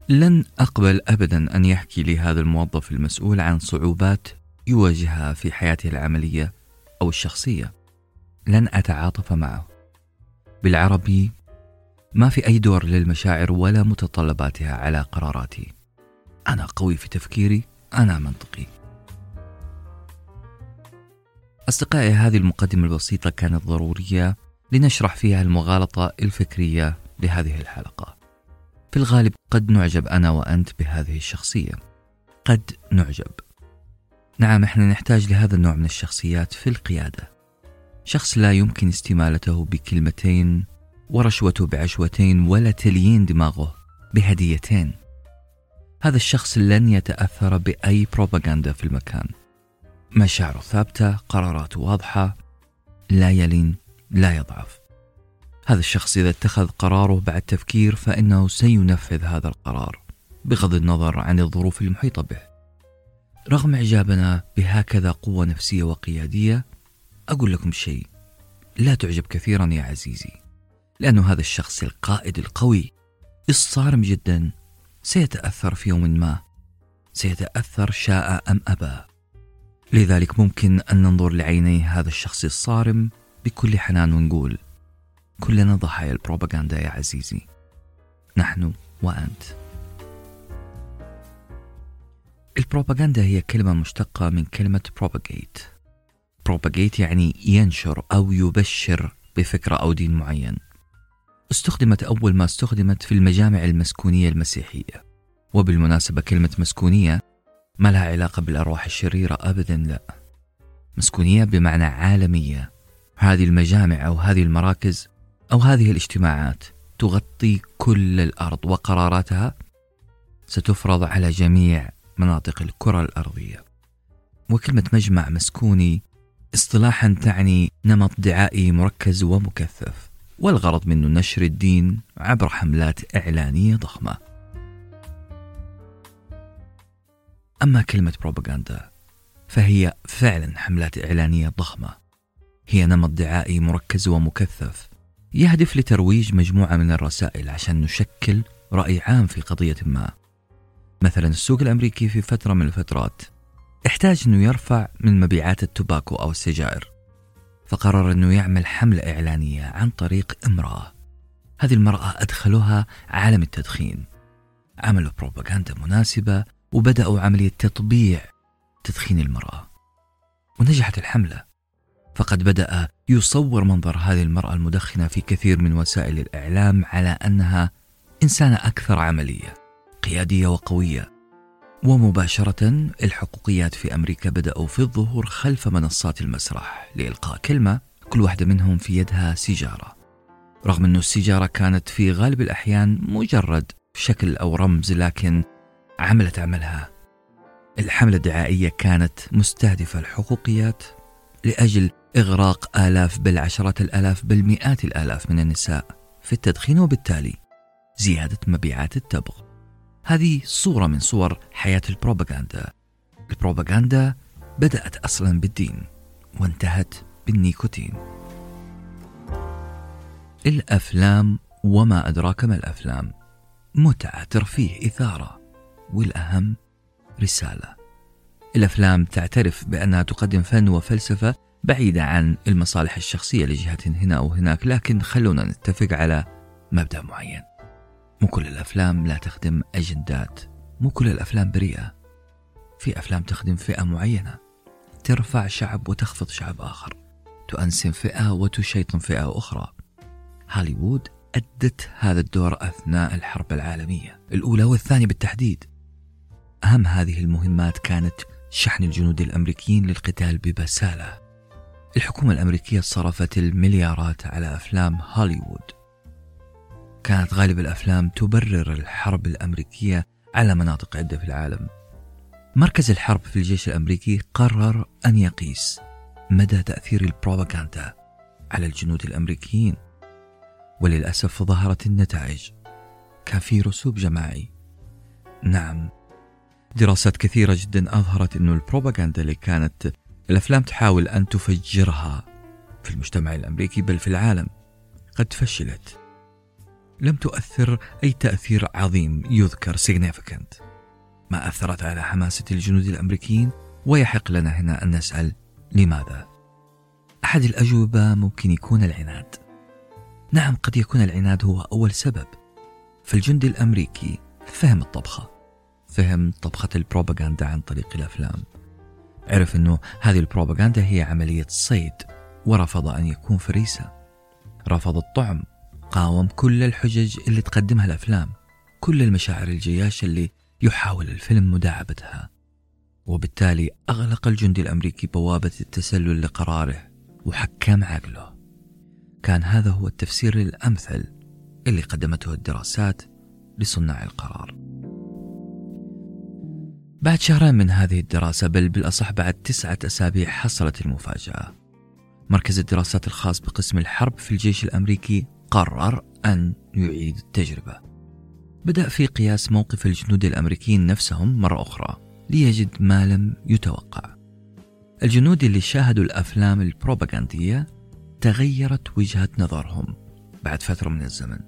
لن أقبل أبدا أن يحكي لي هذا الموظف المسؤول عن صعوبات يواجهها في حياته العملية أو الشخصية. لن أتعاطف معه. بالعربي ما في أي دور للمشاعر ولا متطلباتها على قراراتي. أنا قوي في تفكيري أنا منطقي. أصدقائي هذه المقدمة البسيطة كانت ضرورية لنشرح فيها المغالطة الفكرية لهذه الحلقة. في الغالب قد نعجب أنا وأنت بهذه الشخصية. قد نعجب. نعم إحنا نحتاج لهذا النوع من الشخصيات في القيادة. شخص لا يمكن استمالته بكلمتين ورشوته بعشوتين ولا تليين دماغه بهديتين. هذا الشخص لن يتأثر بأي بروباغندا في المكان. مشاعره ثابتة قراراته واضحة لا يلين لا يضعف. هذا الشخص إذا اتخذ قراره بعد تفكير فإنه سينفذ هذا القرار بغض النظر عن الظروف المحيطة به. رغم إعجابنا بهكذا قوة نفسية وقيادية، أقول لكم شيء، لا تعجب كثيرا يا عزيزي، لأن هذا الشخص القائد القوي الصارم جدا سيتأثر في يوم ما سيتأثر شاء أم أبى لذلك ممكن أن ننظر لعيني هذا الشخص الصارم بكل حنان ونقول كلنا ضحايا البروباغندا يا عزيزي. نحن وأنت. البروباغندا هي كلمة مشتقة من كلمة propagate. propagate يعني ينشر أو يبشر بفكرة أو دين معين. استخدمت أول ما استخدمت في المجامع المسكونية المسيحية. وبالمناسبة كلمة مسكونية ما لها علاقة بالأرواح الشريرة أبدا لا. مسكونية بمعنى عالمية. هذه المجامع أو هذه المراكز أو هذه الاجتماعات تغطي كل الأرض وقراراتها؟ ستفرض على جميع مناطق الكرة الأرضية. وكلمة مجمع مسكوني اصطلاحا تعني نمط دعائي مركز ومكثف والغرض منه نشر الدين عبر حملات إعلانية ضخمة. أما كلمة بروباغندا فهي فعلا حملات إعلانية ضخمة. هي نمط دعائي مركز ومكثف يهدف لترويج مجموعة من الرسائل عشان نشكل رأي عام في قضية ما. مثلا السوق الأمريكي في فترة من الفترات احتاج أنه يرفع من مبيعات التباكو أو السجائر فقرر أنه يعمل حملة إعلانية عن طريق إمرأة. هذه المرأة أدخلوها عالم التدخين. عملوا بروباغندا مناسبة وبدأوا عملية تطبيع تدخين المرأة. ونجحت الحملة فقد بدأ يصور منظر هذه المرأة المدخنة في كثير من وسائل الإعلام على أنها إنسانة أكثر عملية قيادية وقوية. ومباشرة الحقوقيات في أمريكا بدأوا في الظهور خلف منصات المسرح لإلقاء كلمة كل واحدة منهم في يدها سيجارة. رغم أن السيجارة كانت في غالب الأحيان مجرد شكل أو رمز لكن عملت عملها. الحملة الدعائية كانت مستهدفة الحقوقيات لأجل إغراق آلاف بل عشرات الآلاف بل مئات الآلاف من النساء. في التدخين وبالتالي زيادة مبيعات التبغ. هذه صورة من صور حياة البروباغندا البروباغندا بدأت أصلا بالدين وانتهت بالنيكوتين. الأفلام وما أدراك ما الأفلام. متعة ترفيه إثارة. والأهم رسالة. الأفلام تعترف بأنها تقدم فن وفلسفة بعيدة عن المصالح الشخصية لجهة هنا أو هناك لكن خلونا نتفق على مبدأ معين. مو كل الأفلام لا تخدم أجندات مو كل الأفلام بريئة. في أفلام تخدم فئة معينة. ترفع شعب وتخفض شعب آخر. تؤنسن فئة وتشيطن فئة أخرى. هوليوود أدت هذا الدور أثناء الحرب العالمية الأولى والثانية بالتحديد. أهم هذه المهمات كانت شحن الجنود الأمريكيين للقتال ببسالة. الحكومة الأمريكية صرفت المليارات على أفلام هوليوود. كانت غالب الأفلام تبرر الحرب الأمريكية على مناطق عدة في العالم. مركز الحرب في الجيش الأمريكي قرر أن يقيس مدى تأثير البروباغندا على الجنود الأمريكيين. وللأسف ظهرت النتائج. كان في رسوب جماعي. نعم. دراسات كثيرة جدا أظهرت أن البروباغندا اللي كانت الأفلام تحاول أن تفجرها في المجتمع الأمريكي بل في العالم قد فشلت. لم تؤثر أي تأثير عظيم يذكر significant ما أثرت على حماسة الجنود الأمريكيين ويحق لنا هنا أن نسأل لماذا؟ أحد الأجوبة ممكن يكون العناد. نعم قد يكون العناد هو أول سبب. فالجندي الأمريكي فهم الطبخة. فهم طبخة البروباغندا عن طريق الأفلام. عرف أنه هذه البروباغندا هي عملية صيد ورفض أن يكون فريسة. رفض الطعم قاوم كل الحجج اللي تقدمها الأفلام كل المشاعر الجياشة اللي يحاول الفيلم مداعبتها. وبالتالي أغلق الجندي الأمريكي بوابة التسلل لقراره وحكم عقله. كان هذا هو التفسير الأمثل اللي قدمته الدراسات لصناع القرار. بعد شهرين من هذه الدراسة بل بالأصح بعد تسعة أسابيع حصلت المفاجأة. مركز الدراسات الخاص بقسم الحرب في الجيش الأمريكي قرر أن يعيد التجربة. بدأ في قياس موقف الجنود الأمريكيين نفسهم مرة أخرى ليجد ما لم يتوقع. الجنود اللي شاهدوا الأفلام البروباغندية تغيرت وجهة نظرهم بعد فترة من الزمن.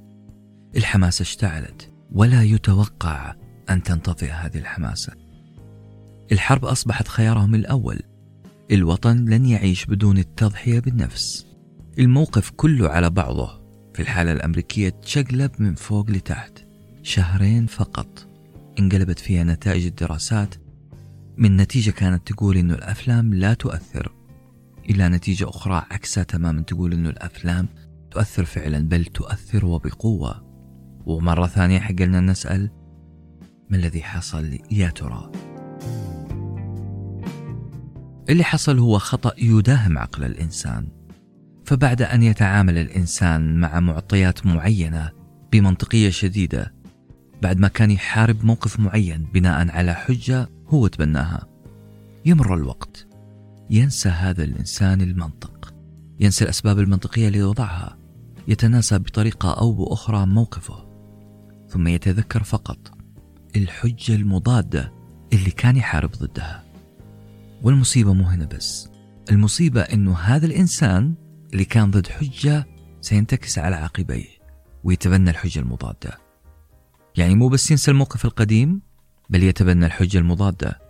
الحماسة اشتعلت ولا يتوقع أن تنطفئ هذه الحماسة. الحرب أصبحت خيارهم الأول. الوطن لن يعيش بدون التضحية بالنفس. الموقف كله على بعضه. في الحالة الأمريكية تشقلب من فوق لتحت. شهرين فقط. انقلبت فيها نتائج الدراسات. من نتيجة كانت تقول إنه الأفلام لا تؤثر. إلى نتيجة أخرى عكسها تماما تقول إنه الأفلام تؤثر فعلا بل تؤثر وبقوة. ومرة ثانية حق لنا نسأل ما الذي حصل يا ترى؟ اللي حصل هو خطأ يداهم عقل الإنسان. فبعد أن يتعامل الإنسان مع معطيات معينة بمنطقية شديدة بعد ما كان يحارب موقف معين بناء على حجة هو تبناها. يمر الوقت ينسى هذا الإنسان المنطق ينسى الأسباب المنطقية اللي وضعها يتناسى بطريقة أو بأخرى موقفه ثم يتذكر فقط الحجة المضادة اللي كان يحارب ضدها. والمصيبة مو هنا بس. المصيبة أنه هذا الإنسان اللي كان ضد حجة سينتكس على عقبيه ويتبنى الحجة المضادة. يعني مو بس ينسى الموقف القديم بل يتبنى الحجة المضادة.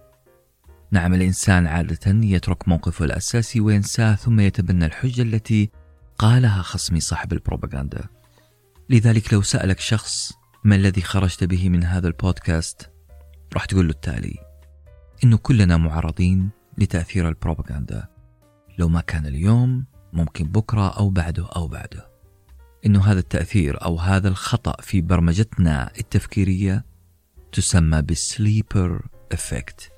نعم الإنسان عادة يترك موقفه الأساسي وينساه ثم يتبنى الحجة التي قالها خصمي صاحب البروباغندا. لذلك لو سألك شخص ما الذي خرجت به من هذا البودكاست راح تقول له التالي إنه كلنا معرضين لتأثير البروباغندا. لو ما كان اليوم ممكن بكرة أو بعده أو بعده. إنه هذا التأثير أو هذا الخطأ في برمجتنا التفكيرية تسمى بال sleeper effect.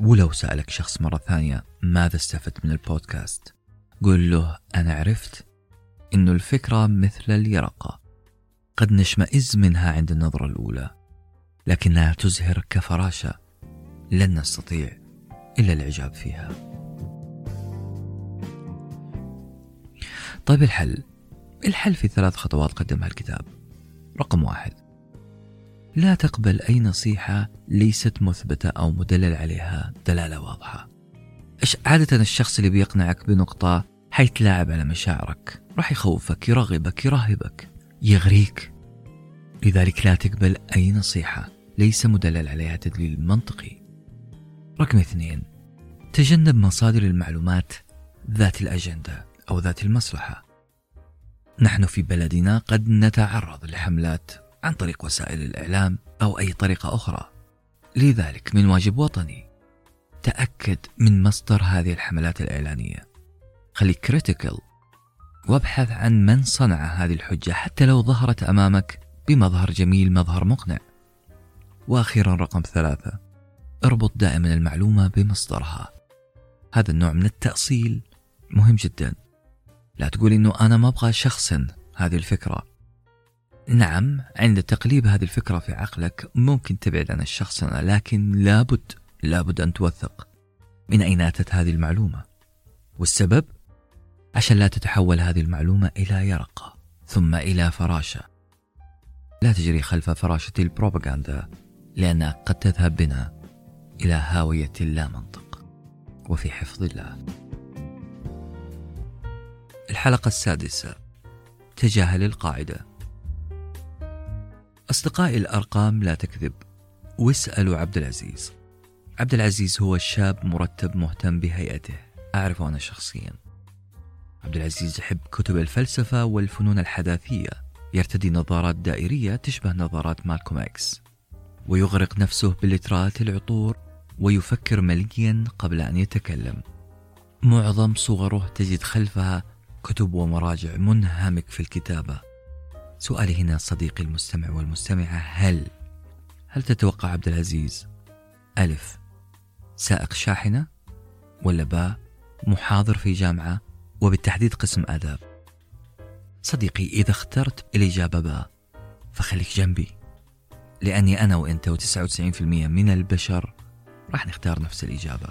ولو سألك شخص مرة ثانية ماذا استفدت من البودكاست قل له أنا عرفت إنه الفكرة مثل اليرقة. قد نشمئز منها عند النظرة الأولى. لكنها تزهر كفراشة. لن نستطيع إلا الإعجاب فيها. طيب الحل. الحل في ثلاث خطوات قدمها الكتاب. رقم واحد. لا تقبل أي نصيحة ليست مثبتة أو مدلل عليها دلالة واضحة. عادة الشخص اللي بيقنعك بنقطة حيتلاعب على مشاعرك راح يخوفك يرغبك يرهبك يغريك. لذلك لا تقبل أي نصيحة. ليس مدلل عليها تدليل منطقي. رقم اثنين تجنب مصادر المعلومات ذات الأجندة أو ذات المصلحة. نحن في بلدنا قد نتعرض لحملات عن طريق وسائل الإعلام أو أي طريقة أخرى. لذلك من واجب وطني تأكد من مصدر هذه الحملات الإعلانية. خليك كريتيكال وابحث عن من صنع هذه الحجة حتى لو ظهرت أمامك بمظهر جميل مظهر مقنع. وأخيرا رقم ثلاثة. اربط دائما المعلومة بمصدرها. هذا النوع من التأصيل مهم جدا. لا تقول إنه أنا ما أبغى شخصا هذه الفكرة. نعم عند تقليب هذه الفكرة في عقلك ممكن تبعد عن الشخص لكن لابد لابد أن توثق. من أين أتت هذه المعلومة؟ والسبب؟ عشان لا تتحول هذه المعلومة إلى يرقة ثم إلى فراشة. لا تجري خلف فراشة البروباغندا. لانها قد تذهب بنا إلى هاوية لا منطق وفي حفظ الله. الحلقة السادسة تجاهل القاعدة. أصدقائي الأرقام لا تكذب واسألوا عبد العزيز. عبد العزيز هو شاب مرتب مهتم بهيئته أعرفه أنا شخصيا. عبد العزيز يحب كتب الفلسفة والفنون الحداثية يرتدي نظارات دائرية تشبه نظارات مالكوم إكس. ويغرق نفسه بلترات العطور ويفكر مليا قبل أن يتكلم. معظم صوره تجد خلفها كتب ومراجع منهمك في الكتابة. سؤالي هنا صديقي المستمع والمستمعة هل هل تتوقع عبد العزيز؟ ألف. سائق شاحنة ولا باء؟ محاضر في جامعة وبالتحديد قسم آداب. صديقي إذا اخترت الإجابة باء فخليك جنبي. لأني أنا وأنت و99% من البشر راح نختار نفس الإجابة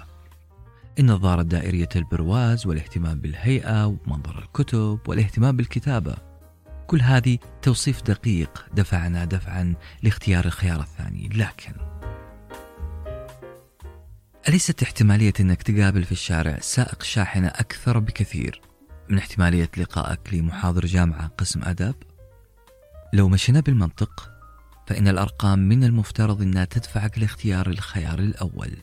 النظارة الدائرية البرواز والاهتمام بالهيئة ومنظر الكتب والاهتمام بالكتابة كل هذه توصيف دقيق دفعنا دفعا لاختيار الخيار الثاني لكن أليست احتمالية أنك تقابل في الشارع سائق شاحنة أكثر بكثير من احتمالية لقائك لمحاضر جامعة قسم أدب؟ لو مشينا بالمنطق فإن الأرقام من المفترض أنها تدفعك لاختيار الخيار الأول.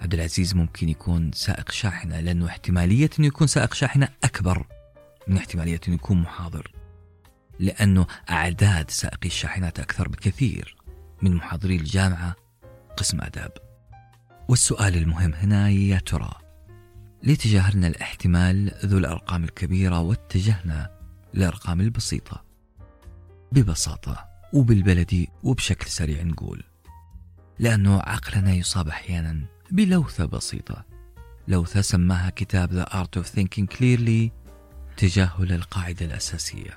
عبد العزيز ممكن يكون سائق شاحنة لأنه احتمالية أنه يكون سائق شاحنة أكبر من احتمالية أنه يكون محاضر لأنه أعداد سائقي الشاحنات أكثر بكثير من محاضري الجامعة قسم آداب. والسؤال المهم هنا يا ترى ليه تجاهلنا الاحتمال ذو الأرقام الكبيرة واتجهنا للأرقام البسيطة؟ ببساطة وبالبلدي وبشكل سريع نقول. لأنه عقلنا يصاب أحيانا بلوثة بسيطة. لوثة سماها كتاب The Art of Thinking Clearly تجاهل القاعدة الأساسية.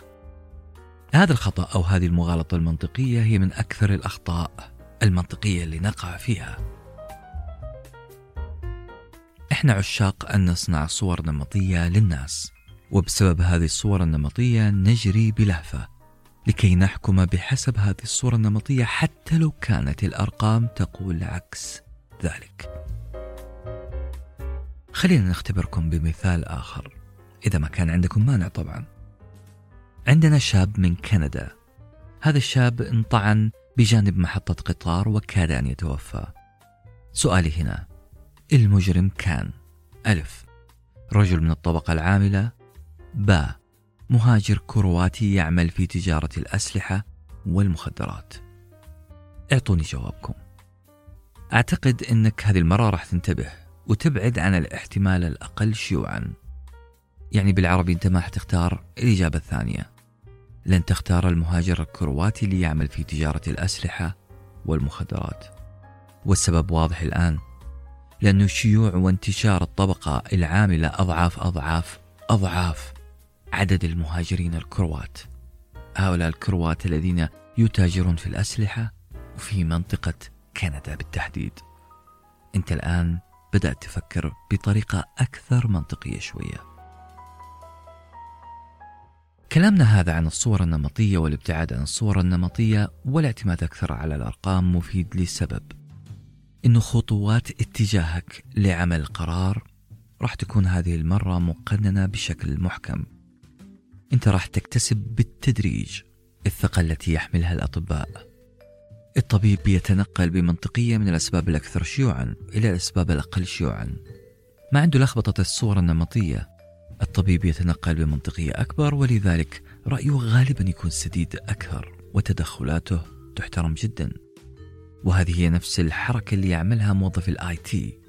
هذا الخطأ أو هذه المغالطة المنطقية هي من أكثر الأخطاء المنطقية اللي نقع فيها. إحنا عشاق أن نصنع صور نمطية للناس وبسبب هذه الصور النمطية نجري بلهفة. لكي نحكم بحسب هذه الصورة النمطية حتى لو كانت الأرقام تقول عكس ذلك. خلينا نختبركم بمثال آخر إذا ما كان عندكم مانع طبعا. عندنا شاب من كندا. هذا الشاب انطعن بجانب محطة قطار وكاد أن يتوفى. سؤالي هنا المجرم كان ألف رجل من الطبقة العاملة باء مهاجر كرواتي يعمل في تجارة الأسلحة والمخدرات. أعطوني جوابكم. أعتقد أنك هذه المرة راح تنتبه وتبعد عن الاحتمال الأقل شيوعا. يعني بالعربي أنت ما حتختار الإجابة الثانية. لن تختار المهاجر الكرواتي اللي يعمل في تجارة الأسلحة والمخدرات. والسبب واضح الآن. لأنه شيوع وانتشار الطبقة العاملة أضعاف أضعاف أضعاف. عدد المهاجرين الكروات. هؤلاء الكروات الذين يتاجرون في الأسلحة وفي منطقة كندا بالتحديد. أنت الآن بدأت تفكر بطريقة أكثر منطقية شوية. كلامنا هذا عن الصور النمطية والابتعاد عن الصور النمطية والاعتماد أكثر على الأرقام مفيد لسبب. إنه خطوات اتجاهك لعمل قرار راح تكون هذه المرة مقننة بشكل محكم. أنت راح تكتسب بالتدريج الثقة التي يحملها الأطباء. الطبيب يتنقل بمنطقية من الأسباب الأكثر شيوعا إلى الأسباب الأقل شيوعا. ما عنده لخبطة الصورة النمطية الطبيب يتنقل بمنطقية أكبر ولذلك رأيه غالبا يكون سديد أكثر وتدخلاته تحترم جدا. وهذه هي نفس الحركة اللي يعملها موظف ال IT.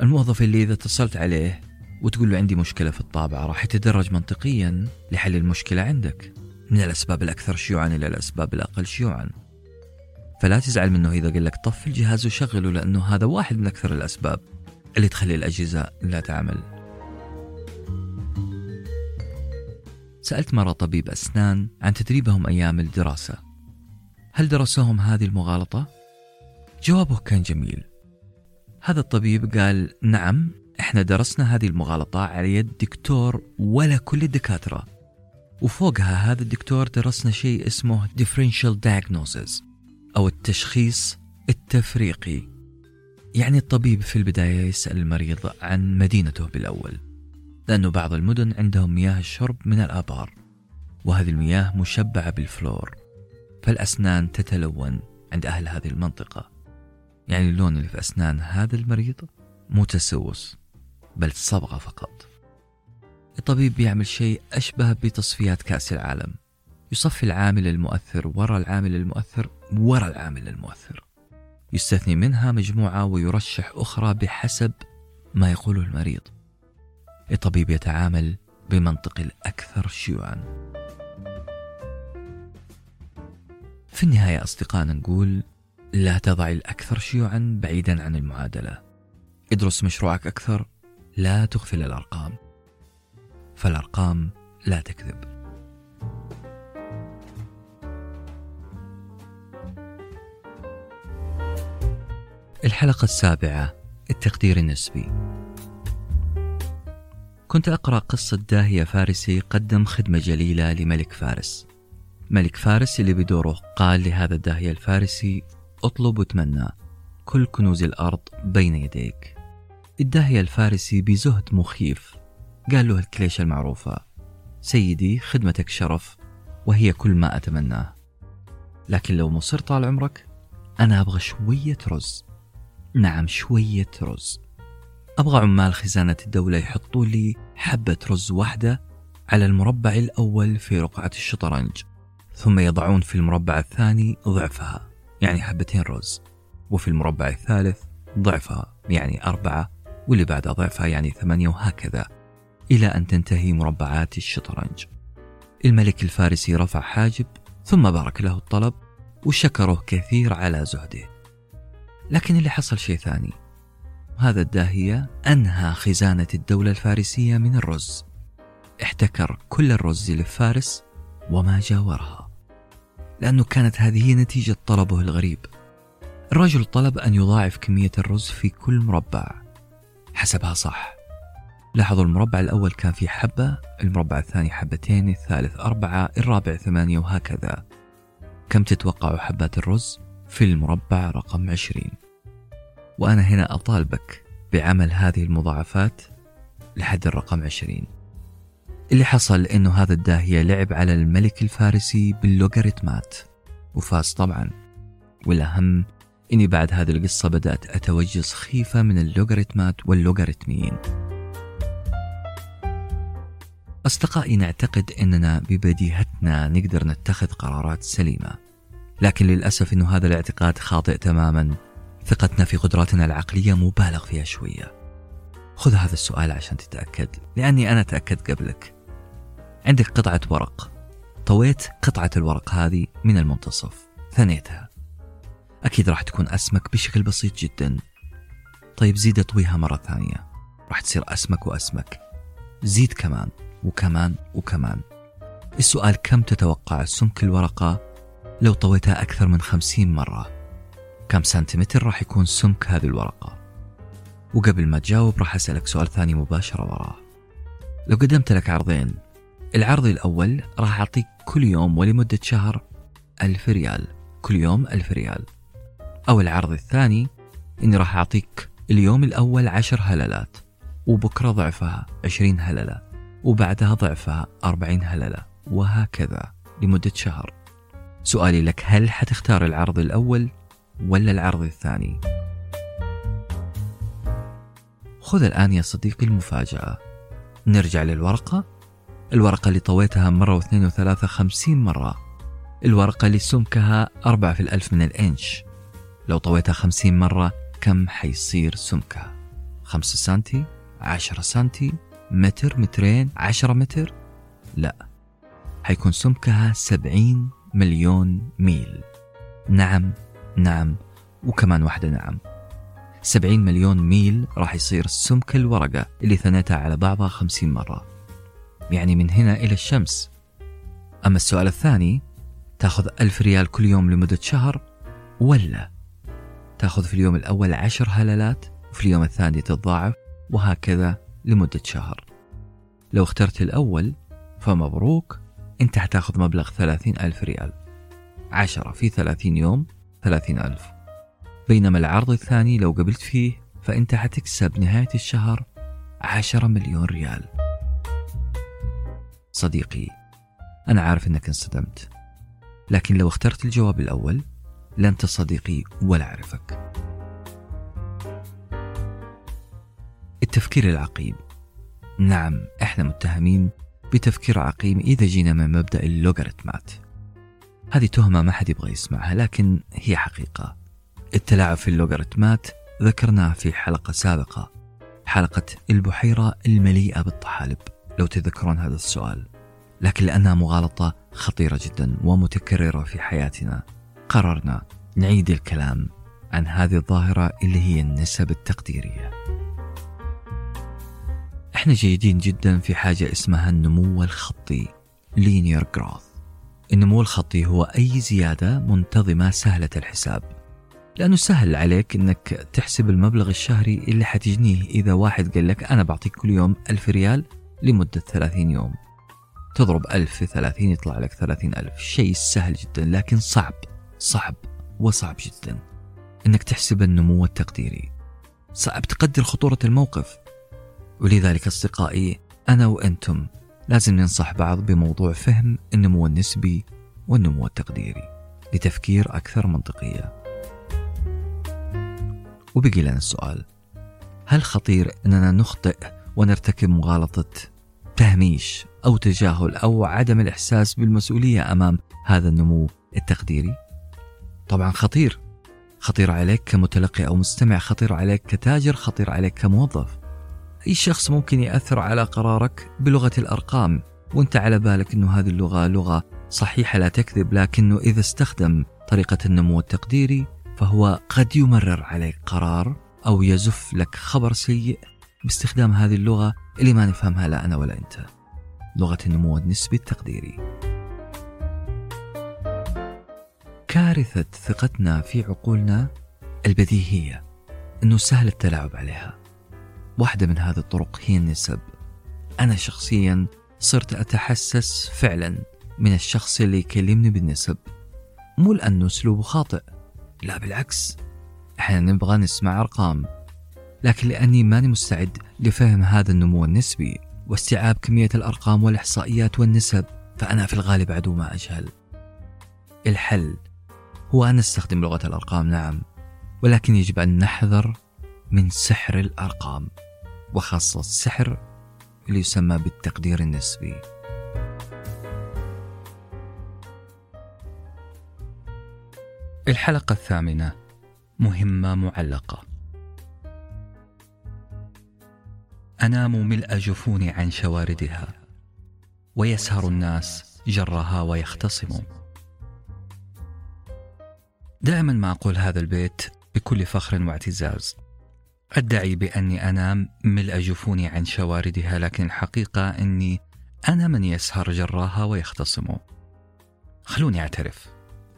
الموظف اللي إذا اتصلت عليه وتقول له عندي مشكلة في الطابعة راح يتدرج منطقيا لحل المشكلة عندك. من الأسباب الأكثر شيوعا إلى الأسباب الأقل شيوعا. فلا تزعل منه إذا قال لك طف الجهاز وشغله لأنه هذا واحد من أكثر الأسباب اللي تخلي الأجهزة لا تعمل. سألت مرة طبيب أسنان عن تدريبهم أيام الدراسة. هل درسوهم هذه المغالطة؟ جوابه كان جميل. هذا الطبيب قال نعم إحنا درسنا هذه المغالطة على يد دكتور ولا كل الدكاترة. وفوقها هذا الدكتور درسنا شيء اسمه differential diagnosis أو التشخيص التفريقي. يعني الطبيب في البداية يسأل المريض عن مدينته بالأول لأنه بعض المدن عندهم مياه الشرب من الآبار وهذه المياه مشبعة بالفلور. فالأسنان تتلون عند أهل هذه المنطقة. يعني اللون اللي في أسنان هذا المريض؟ مو تسوس بل صبغة فقط. الطبيب بيعمل شيء أشبه بتصفيات كأس العالم. يصفي العامل المؤثر وراء العامل المؤثر وراء العامل المؤثر. يستثني منها مجموعة ويرشح أخرى بحسب ما يقوله المريض. الطبيب يتعامل بمنطق الأكثر شيوعا. في النهاية أصدقائنا نقول لا تضع الأكثر شيوعا بعيدا عن المعادلة. ادرس مشروعك أكثر لا تغفل الأرقام فالأرقام لا تكذب. الحلقة السابعة التقدير النسبي. كنت أقرأ قصة داهية فارسي قدم خدمة جليلة لملك فارس. ملك فارس اللي بدوره قال لهذا الداهية الفارسي اطلب وتمنى كل كنوز الأرض بين يديك. الداهية الفارسي بزهد مخيف. قال له الكليشة المعروفة. سيدي خدمتك شرف وهي كل ما أتمناه. لكن لو مصر طال عمرك أنا أبغى شوية رز. نعم شوية رز. أبغى عمال خزانة الدولة يحطوا لي حبة رز واحدة على المربع الأول في رقعة الشطرنج ثم يضعون في المربع الثاني ضعفها يعني حبتين رز وفي المربع الثالث ضعفها يعني أربعة واللي بعدها ضعفها يعني ثمانية وهكذا إلى أن تنتهي مربعات الشطرنج. الملك الفارسي رفع حاجب ثم بارك له الطلب وشكره كثير على زهده. لكن اللي حصل شيء ثاني. هذا الداهية أنهى خزانة الدولة الفارسية من الرز. احتكر كل الرز لفارس وما جاورها. لأنه كانت هذه نتيجة طلبه الغريب. الرجل طلب أن يضاعف كمية الرز في كل مربع. حسبها صح. لاحظوا المربع الأول كان فيه حبة المربع الثاني حبتين الثالث أربعة الرابع ثمانية وهكذا. كم تتوقعوا حبات الرز؟ في المربع رقم عشرين. وأنا هنا أطالبك بعمل هذه المضاعفات لحد الرقم عشرين. اللي حصل إنه هذا الداهية لعب على الملك الفارسي باللوغاريتمات. وفاز طبعا. والأهم إني بعد هذه القصة بدأت أتوجس خيفة من اللوغاريتمات واللوغاريتميين. أصدقائي نعتقد أننا ببديهتنا نقدر نتخذ قرارات سليمة لكن للأسف أن هذا الاعتقاد خاطئ تماما. ثقتنا في قدراتنا العقلية مبالغ فيها شوية. خذ هذا السؤال عشان تتأكد لأني أنا تأكدت قبلك. عندك قطعة ورق. طويت قطعة الورق هذه من المنتصف ثنيتها. أكيد راح تكون أسمك بشكل بسيط جدا. طيب زيد أطويها مرة ثانية. راح تصير أسمك وأسمك. زيد كمان وكمان وكمان. السؤال كم تتوقع سمك الورقة؟ لو طويتها أكثر من خمسين مرة. كم سنتيمتر راح يكون سمك هذه الورقة؟ وقبل ما تجاوب راح أسألك سؤال ثاني مباشرة وراه. لو قدمت لك عرضين العرض الأول راح أعطيك كل يوم ولمدة شهر ألف ريال. كل يوم ألف ريال. أو العرض الثاني إني راح أعطيك اليوم الأول عشر هللات وبكرة ضعفها عشرين هللة وبعدها ضعفها أربعين هللة وهكذا لمدة شهر. سؤالي لك هل حتختار العرض الأول ولا العرض الثاني؟ خذ الآن يا صديقي المفاجأة. نرجع للورقة. الورقة اللي طويتها مرة واثنين وثلاثة خمسين مرة. الورقة اللي سمكها أربعة في الألف من الإنش. لو طويتها خمسين مرة كم حيصير سمكها خمسة سنتي عشرة سنتي متر مترين عشرة متر؟ لا حيكون سمكها سبعين مليون ميل. نعم نعم وكمان واحدة نعم. سبعين مليون ميل راح يصير سمك الورقة اللي ثنيتها على بعضها خمسين مرة. يعني من هنا إلى الشمس. أما السؤال الثاني تأخذ ألف ريال كل يوم لمدة شهر ولا تأخذ في اليوم الأول عشر هللات وفي اليوم الثاني تتضاعف وهكذا لمدة شهر. لو اخترت الأول فمبروك أنت حتاخذ مبلغ ثلاثين ألف ريال. عشرة في ثلاثين يوم ثلاثين ألف. بينما العرض الثاني لو قبلت فيه فأنت حتكسب نهاية الشهر عشرة مليون ريال. صديقي أنا عارف أنك انصدمت. لكن لو اخترت الجواب الأول لا أنت صديقي ولا أعرفك التفكير العقيم. نعم إحنا متهمين بتفكير عقيم إذا جينا من مبدأ اللوغاريتمات. هذه تهمة ما حد يبغى يسمعها لكن هي حقيقة. التلاعب في اللوغاريتمات ذكرناه في حلقة سابقة حلقة البحيرة المليئة بالطحالب لو تذكرون هذا السؤال. لكن لأنها مغالطة خطيرة جدا ومتكررة في حياتنا. قررنا نعيد الكلام عن هذه الظاهرة اللي هي النسب التقديرية. إحنا جيدين جدا في حاجة اسمها النمو الخطي linear growth. النمو الخطي هو أي زيادة منتظمة سهلة الحساب. لأنه سهل عليك أنك تحسب المبلغ الشهري اللي حتجنيه إذا واحد قال لك أنا بعطيك كل يوم ألف ريال لمدة ثلاثين يوم. تضرب ألف في ثلاثين يطلع لك ثلاثين ألف. شيء سهل جدا لكن صعب. صعب وصعب جدا أنك تحسب النمو التقديري. صعب تقدر خطورة الموقف. ولذلك أصدقائي أنا وأنتم لازم ننصح بعض بموضوع فهم النمو النسبي والنمو التقديري لتفكير أكثر منطقية. وبقي لنا السؤال. هل خطير أننا نخطئ ونرتكب مغالطة تهميش أو تجاهل أو عدم الإحساس بالمسؤولية أمام هذا النمو التقديري؟ طبعا خطير. خطير عليك كمتلقي أو مستمع خطير عليك كتاجر خطير عليك كموظف. أي شخص ممكن يأثر على قرارك بلغة الأرقام وأنت على بالك أنه هذه اللغة لغة صحيحة لا تكذب لكنه إذا استخدم طريقة النمو التقديري فهو قد يمرر عليك قرار أو يزف لك خبر سيء باستخدام هذه اللغة. اللي ما نفهمها لا أنا ولا أنت. لغة النمو النسبي التقديري. كارثة ثقتنا في عقولنا البديهية أنه سهل التلاعب عليها. واحدة من هذه الطرق هي النسب. أنا شخصيا صرت أتحسس فعلا من الشخص اللي يكلمني بالنسب. مو لأنه أسلوبه خاطئ لا بالعكس. إحنا نبغى نسمع أرقام. لكن لأني ماني مستعد لفهم هذا النمو النسبي واستيعاب كمية الأرقام والإحصائيات والنسب فأنا في الغالب عدو ما أجهل. الحل هو أن نستخدم لغة الأرقام نعم. ولكن يجب أن نحذر من سحر الأرقام وخاصة السحر اللي يسمى بالتقدير النسبي. الحلقة الثامنة مهمة معلقة. أنام ملء جفوني عن شواردها ويسهر الناس جرها ويختصموا. دائما ما أقول هذا البيت بكل فخر واعتزاز. أدعي بأني أنام ملء جفوني عن شواردها لكن الحقيقة أني أنا من يسهر جراها ويختصم خلوني أعترف.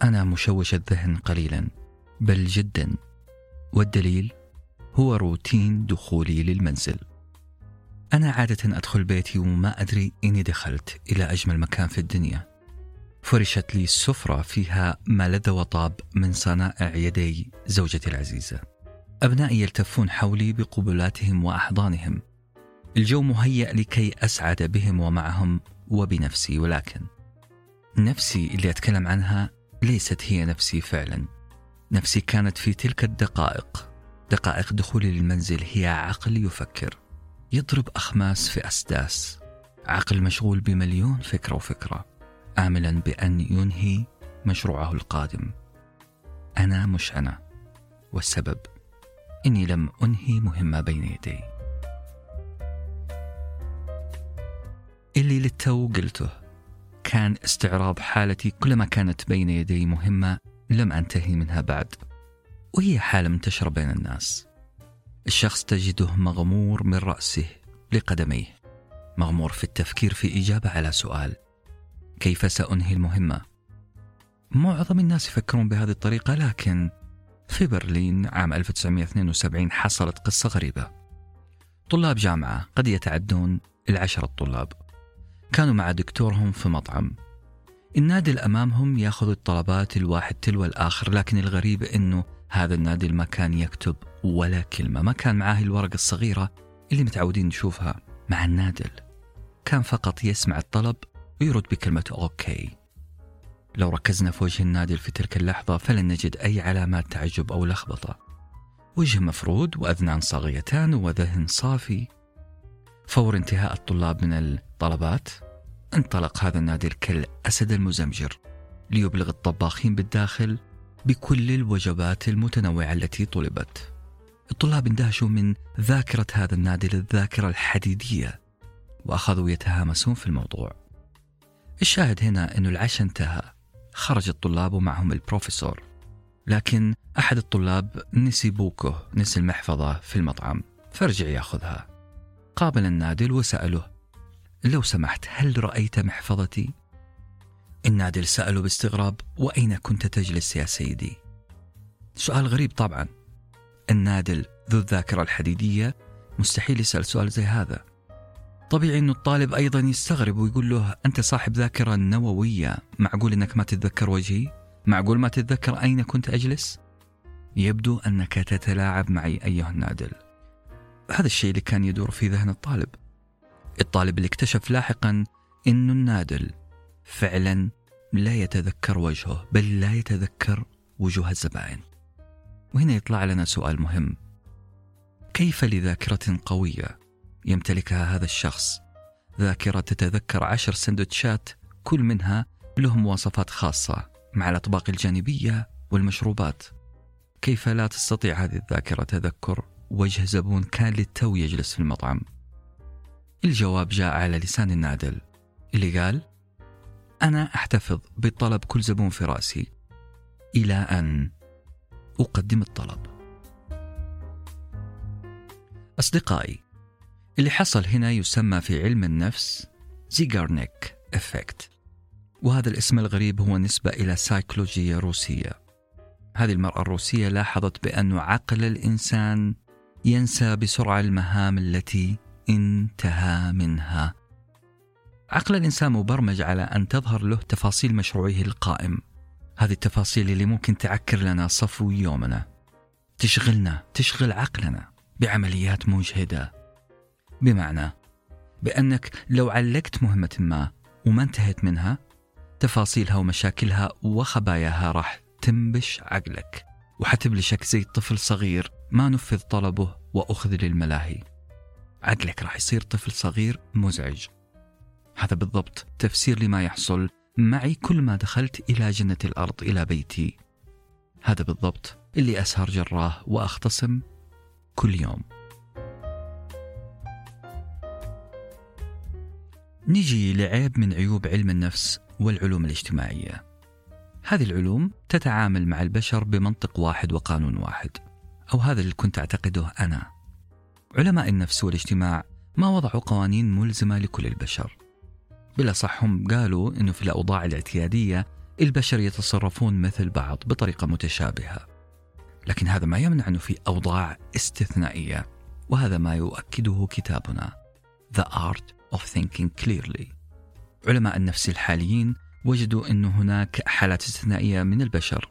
أنا مشوش الذهن قليلا بل جدا. والدليل هو روتين دخولي للمنزل. أنا عادة أدخل بيتي وما أدري إني دخلت إلى أجمل مكان في الدنيا. فرشت لي السفرة فيها ما لذ وطاب من صنائع يدي زوجتي العزيزة. أبنائي يلتفون حولي بقبلاتهم وأحضانهم. الجو مهيأ لكي أسعد بهم ومعهم وبنفسي ولكن نفسي اللي أتكلم عنها ليست هي نفسي فعلا. نفسي كانت في تلك الدقائق دقائق دخولي للمنزل هي عقل يفكر يضرب أخماس في أسداس عقل مشغول بمليون فكرة وفكرة. آملا بأن ينهي مشروعه القادم. أنا مش أنا والسبب إني لم أنهي مهمة بين يدي. اللي للتو قلته كان استعراض حالتي كلما كانت بين يدي مهمة لم أنتهي منها بعد وهي حالة منتشرة بين الناس. الشخص تجده مغمور من رأسه لقدميه مغمور في التفكير في إجابة على سؤال. كيف سأنهي المهمة؟ معظم الناس يفكرون بهذه الطريقة لكن في برلين عام 1972 حصلت قصة غريبة. طلاب جامعة قد يتعدون العشرة الطلاب. كانوا مع دكتورهم في مطعم. النادل أمامهم يأخذ الطلبات الواحد تلو الآخر لكن الغريب أنه هذا النادل ما كان يكتب ولا كلمة. ما كان معاه الورقة الصغيرة اللي متعودين نشوفها مع النادل. كان فقط يسمع الطلب ويرد بكلمة أوكي لو ركزنا في وجه النادل في تلك اللحظة فلن نجد أي علامات تعجب أو لخبطة. وجه مفرود وأذنان صاغيتان وذهن صافي. فور انتهاء الطلاب من الطلبات انطلق هذا النادل كالأسد المزمجر ليبلغ الطباخين بالداخل بكل الوجبات المتنوعة التي طلبت. الطلاب اندهشوا من ذاكرة هذا النادل الذاكرة الحديدية وأخذوا يتهامسون في الموضوع. الشاهد هنا أن العشاء انتهى. خرج الطلاب ومعهم البروفيسور. لكن أحد الطلاب نسي بوكه نسي المحفظة في المطعم. فرجع يأخذها. قابل النادل وسأله لو سمحت هل رأيت محفظتي؟ النادل سأله باستغراب وأين كنت تجلس يا سيدي؟ سؤال غريب طبعا. النادل ذو الذاكرة الحديدية مستحيل يسأل سؤال زي هذا. طبيعي أنه الطالب أيضا يستغرب ويقول له أنت صاحب ذاكرة نووية معقول أنك ما تتذكر وجهي؟ معقول ما تتذكر أين كنت أجلس؟ يبدو أنك تتلاعب معي أيها النادل هذا الشيء اللي كان يدور في ذهن الطالب الطالب اللي اكتشف لاحقا أنه النادل فعلا لا يتذكر وجهه بل لا يتذكر وجوه الزبائن وهنا يطلع لنا سؤال مهم كيف لذاكرة قوية يمتلكها هذا الشخص. ذاكرة تتذكر عشر سندوتشات كل منها له مواصفات خاصة مع الأطباق الجانبية والمشروبات. كيف لا تستطيع هذه الذاكرة تذكر وجه زبون كان للتو يجلس في المطعم؟ الجواب جاء على لسان النادل. اللي قال أنا أحتفظ بطلب كل زبون في رأسي. إلى أن أقدم الطلب. أصدقائي اللي حصل هنا يسمى في علم النفس زيغارنيك إفكت. وهذا الاسم الغريب هو نسبة إلى سيكولوجية روسية. هذه المرأة الروسية لاحظت بأن عقل الإنسان ينسى بسرعة المهام التي انتهى منها. عقل الإنسان مبرمج على أن تظهر له تفاصيل مشروعه القائم. هذه التفاصيل اللي ممكن تعكر لنا صفو يومنا. تشغلنا تشغل عقلنا بعمليات مجهدة. بمعنى بأنك لو علقت مهمة ما وما انتهيت منها تفاصيلها ومشاكلها وخباياها راح تنبش عقلك وحتبلشك زي طفل صغير ما نفذ طلبه وأخذ للملاهي. عقلك راح يصير طفل صغير مزعج. هذا بالضبط تفسير لما يحصل معي كل ما دخلت إلى جنة الأرض إلى بيتي. هذا بالضبط اللي أسهر جراه وأختصم كل يوم. نجي لعيب من عيوب علم النفس والعلوم الاجتماعية. هذه العلوم تتعامل مع البشر بمنطق واحد وقانون واحد أو هذا اللي كنت أعتقده أنا. علماء النفس والاجتماع ما وضعوا قوانين ملزمة لكل البشر. بلا صح هم قالوا أنه في الأوضاع الاعتيادية البشر يتصرفون مثل بعض بطريقة متشابهة. لكن هذا ما يمنع أنه في أوضاع استثنائية وهذا ما يؤكده كتابنا The Art of Thinking Clearly. علماء النفس الحاليين وجدوا أن هناك حالات استثنائية من البشر.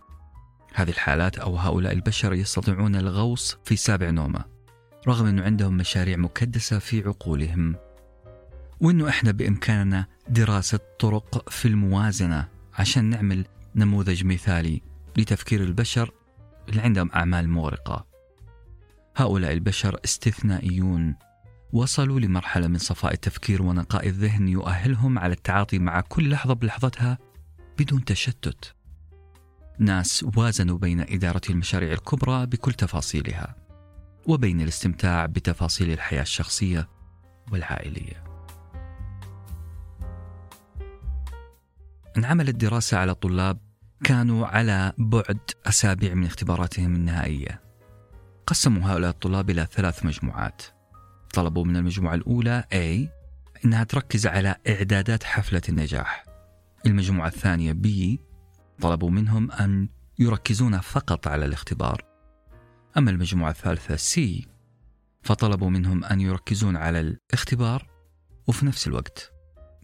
هذه الحالات أو هؤلاء البشر يستطيعون الغوص في سابع نومة رغم أنه عندهم مشاريع مكدسة في عقولهم. وأنه إحنا بإمكاننا دراسة طرق في الموازنة عشان نعمل نموذج مثالي لتفكير البشر اللي عندهم أعمال مغرقة. هؤلاء البشر استثنائيون. وصلوا لمرحلة من صفاء التفكير ونقاء الذهن يؤهلهم على التعاطي مع كل لحظة بلحظتها بدون تشتت. ناس وازنوا بين إدارة المشاريع الكبرى بكل تفاصيلها، وبين الاستمتاع بتفاصيل الحياة الشخصية والعائلية. انعملت دراسة على طلاب كانوا على بعد أسابيع من اختباراتهم النهائية. قسموا هؤلاء الطلاب إلى ثلاث مجموعات طلبوا من المجموعة الأولى A أنها تركز على إعدادات حفلة النجاح. المجموعة الثانية B طلبوا منهم أن يركزون فقط على الاختبار. أما المجموعة الثالثة C فطلبوا منهم أن يركزون على الاختبار وفي نفس الوقت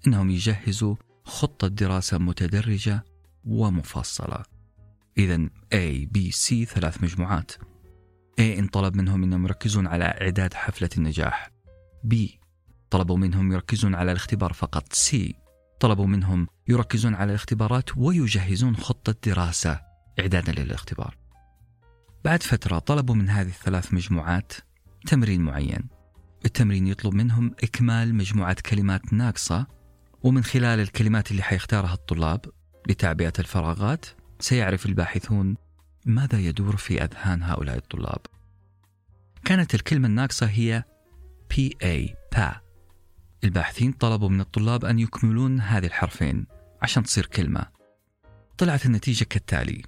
أنهم يجهزوا خطة دراسة متدرجة ومفصلة. إذا A, B, C ثلاث مجموعات. A إن طلب منهم أنهم يركزون على إعداد حفلة النجاح. B طلبوا منهم يركزون على الاختبار فقط. C طلبوا منهم يركزون على الاختبارات ويجهزون خطة دراسة إعدادا للاختبار. بعد فترة طلبوا من هذه الثلاث مجموعات تمرين معين. التمرين يطلب منهم إكمال مجموعة كلمات ناقصة ومن خلال الكلمات اللي حيختارها الطلاب لتعبئة الفراغات سيعرف الباحثون ماذا يدور في أذهان هؤلاء الطلاب؟ كانت الكلمة الناقصة هي PA PA الباحثين طلبوا من الطلاب أن يكملون هذه الحرفين عشان تصير كلمة. طلعت النتيجة كالتالي.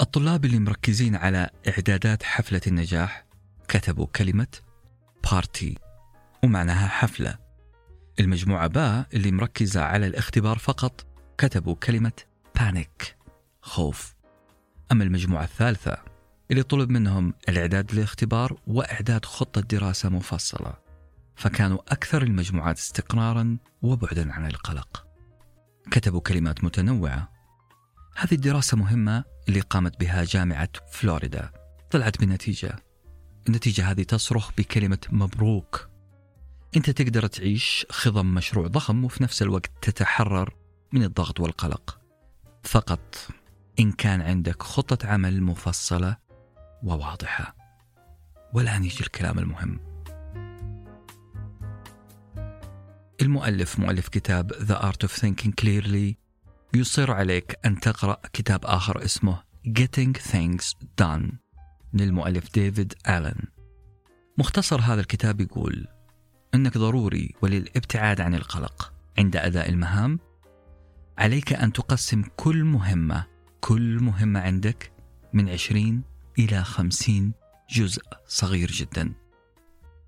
الطلاب اللي مركزين على إعدادات حفلة النجاح كتبوا كلمة party ومعناها حفلة. المجموعة باء اللي مركزة على الاختبار فقط كتبوا كلمة panic خوف. أما المجموعة الثالثة اللي طلب منهم الإعداد للاختبار وإعداد خطة دراسة مفصلة فكانوا أكثر المجموعات استقرارا وبعدا عن القلق. كتبوا كلمات متنوعة. هذه الدراسة مهمة اللي قامت بها جامعة فلوريدا. طلعت بنتيجة. النتيجة هذه تصرخ بكلمة مبروك. أنت تقدر تعيش خضم مشروع ضخم وفي نفس الوقت تتحرر من الضغط والقلق. فقط إن كان عندك خطة عمل مفصلة وواضحة. والآن يجي الكلام المهم. المؤلف مؤلف كتاب The Art of Thinking Clearly يصر عليك أن تقرأ كتاب آخر اسمه Getting Things Done للمؤلف ديفيد آلن. مختصر هذا الكتاب يقول أنك ضروري وللإبتعاد عن القلق عند أداء المهام عليك أن تقسم كل مهمة كل مهمة عندك من 20 إلى 50 جزء صغير جدا.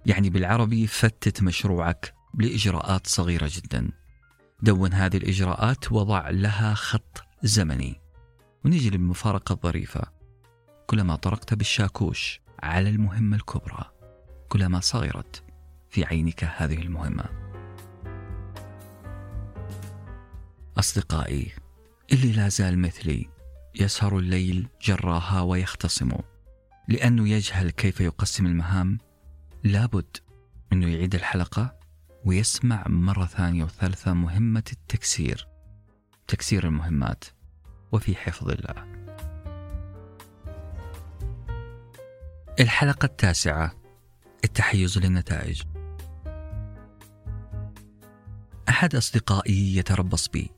يعني بالعربي فتت مشروعك لإجراءات صغيرة جدا. دون هذه الإجراءات وضع لها خط زمني. ونيجي للمفارقة الظريفة. كلما طرقت بالشاكوش على المهمة الكبرى كلما صغرت في عينك هذه المهمة. أصدقائي اللي لا زال مثلي يسهر الليل جراها ويختصم. لأنه يجهل كيف يقسم المهام لابد أنه يعيد الحلقة ويسمع مرة ثانية وثالثة مهمة التكسير. تكسير المهمات. وفي حفظ الله. الحلقة التاسعة. التحيز للنتائج. أحد أصدقائي يتربص بي.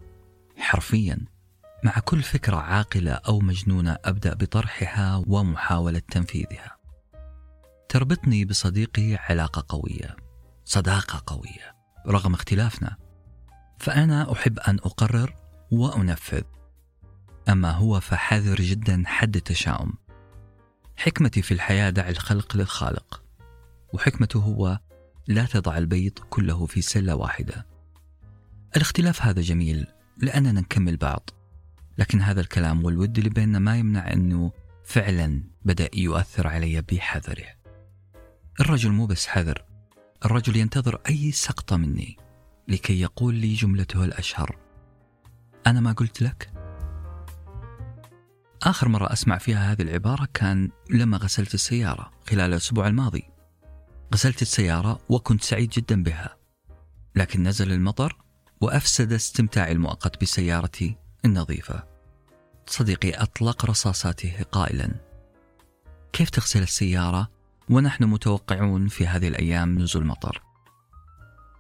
حرفيا. مع كل فكرة عاقلة أو مجنونة أبدأ بطرحها ومحاولة تنفيذها. تربطني بصديقي علاقة قوية صداقة قوية رغم اختلافنا. فأنا أحب أن أقرر وأنفذ. أما هو فحذر جدا حد التشاؤم. حكمتي في الحياة دع الخلق للخالق. وحكمته هو لا تضع البيض كله في سلة واحدة. الاختلاف هذا جميل لأننا نكمل بعض. لكن هذا الكلام والود اللي بيننا ما يمنع أنه فعلا بدأ يؤثر علي بحذره الرجل مو بس حذر الرجل ينتظر أي سقطة مني لكي يقول لي جملته الأشهر. أنا ما قلت لك؟ آخر مرة أسمع فيها هذه العبارة كان لما غسلت السيارة خلال الأسبوع الماضي. غسلت السيارة وكنت سعيد جدا بها لكن نزل المطر وأفسد استمتاعي المؤقت بسيارتي النظيفة. صديقي أطلق رصاصاته قائلا. كيف تغسل السيارة؟ ونحن متوقعون في هذه الأيام نزول مطر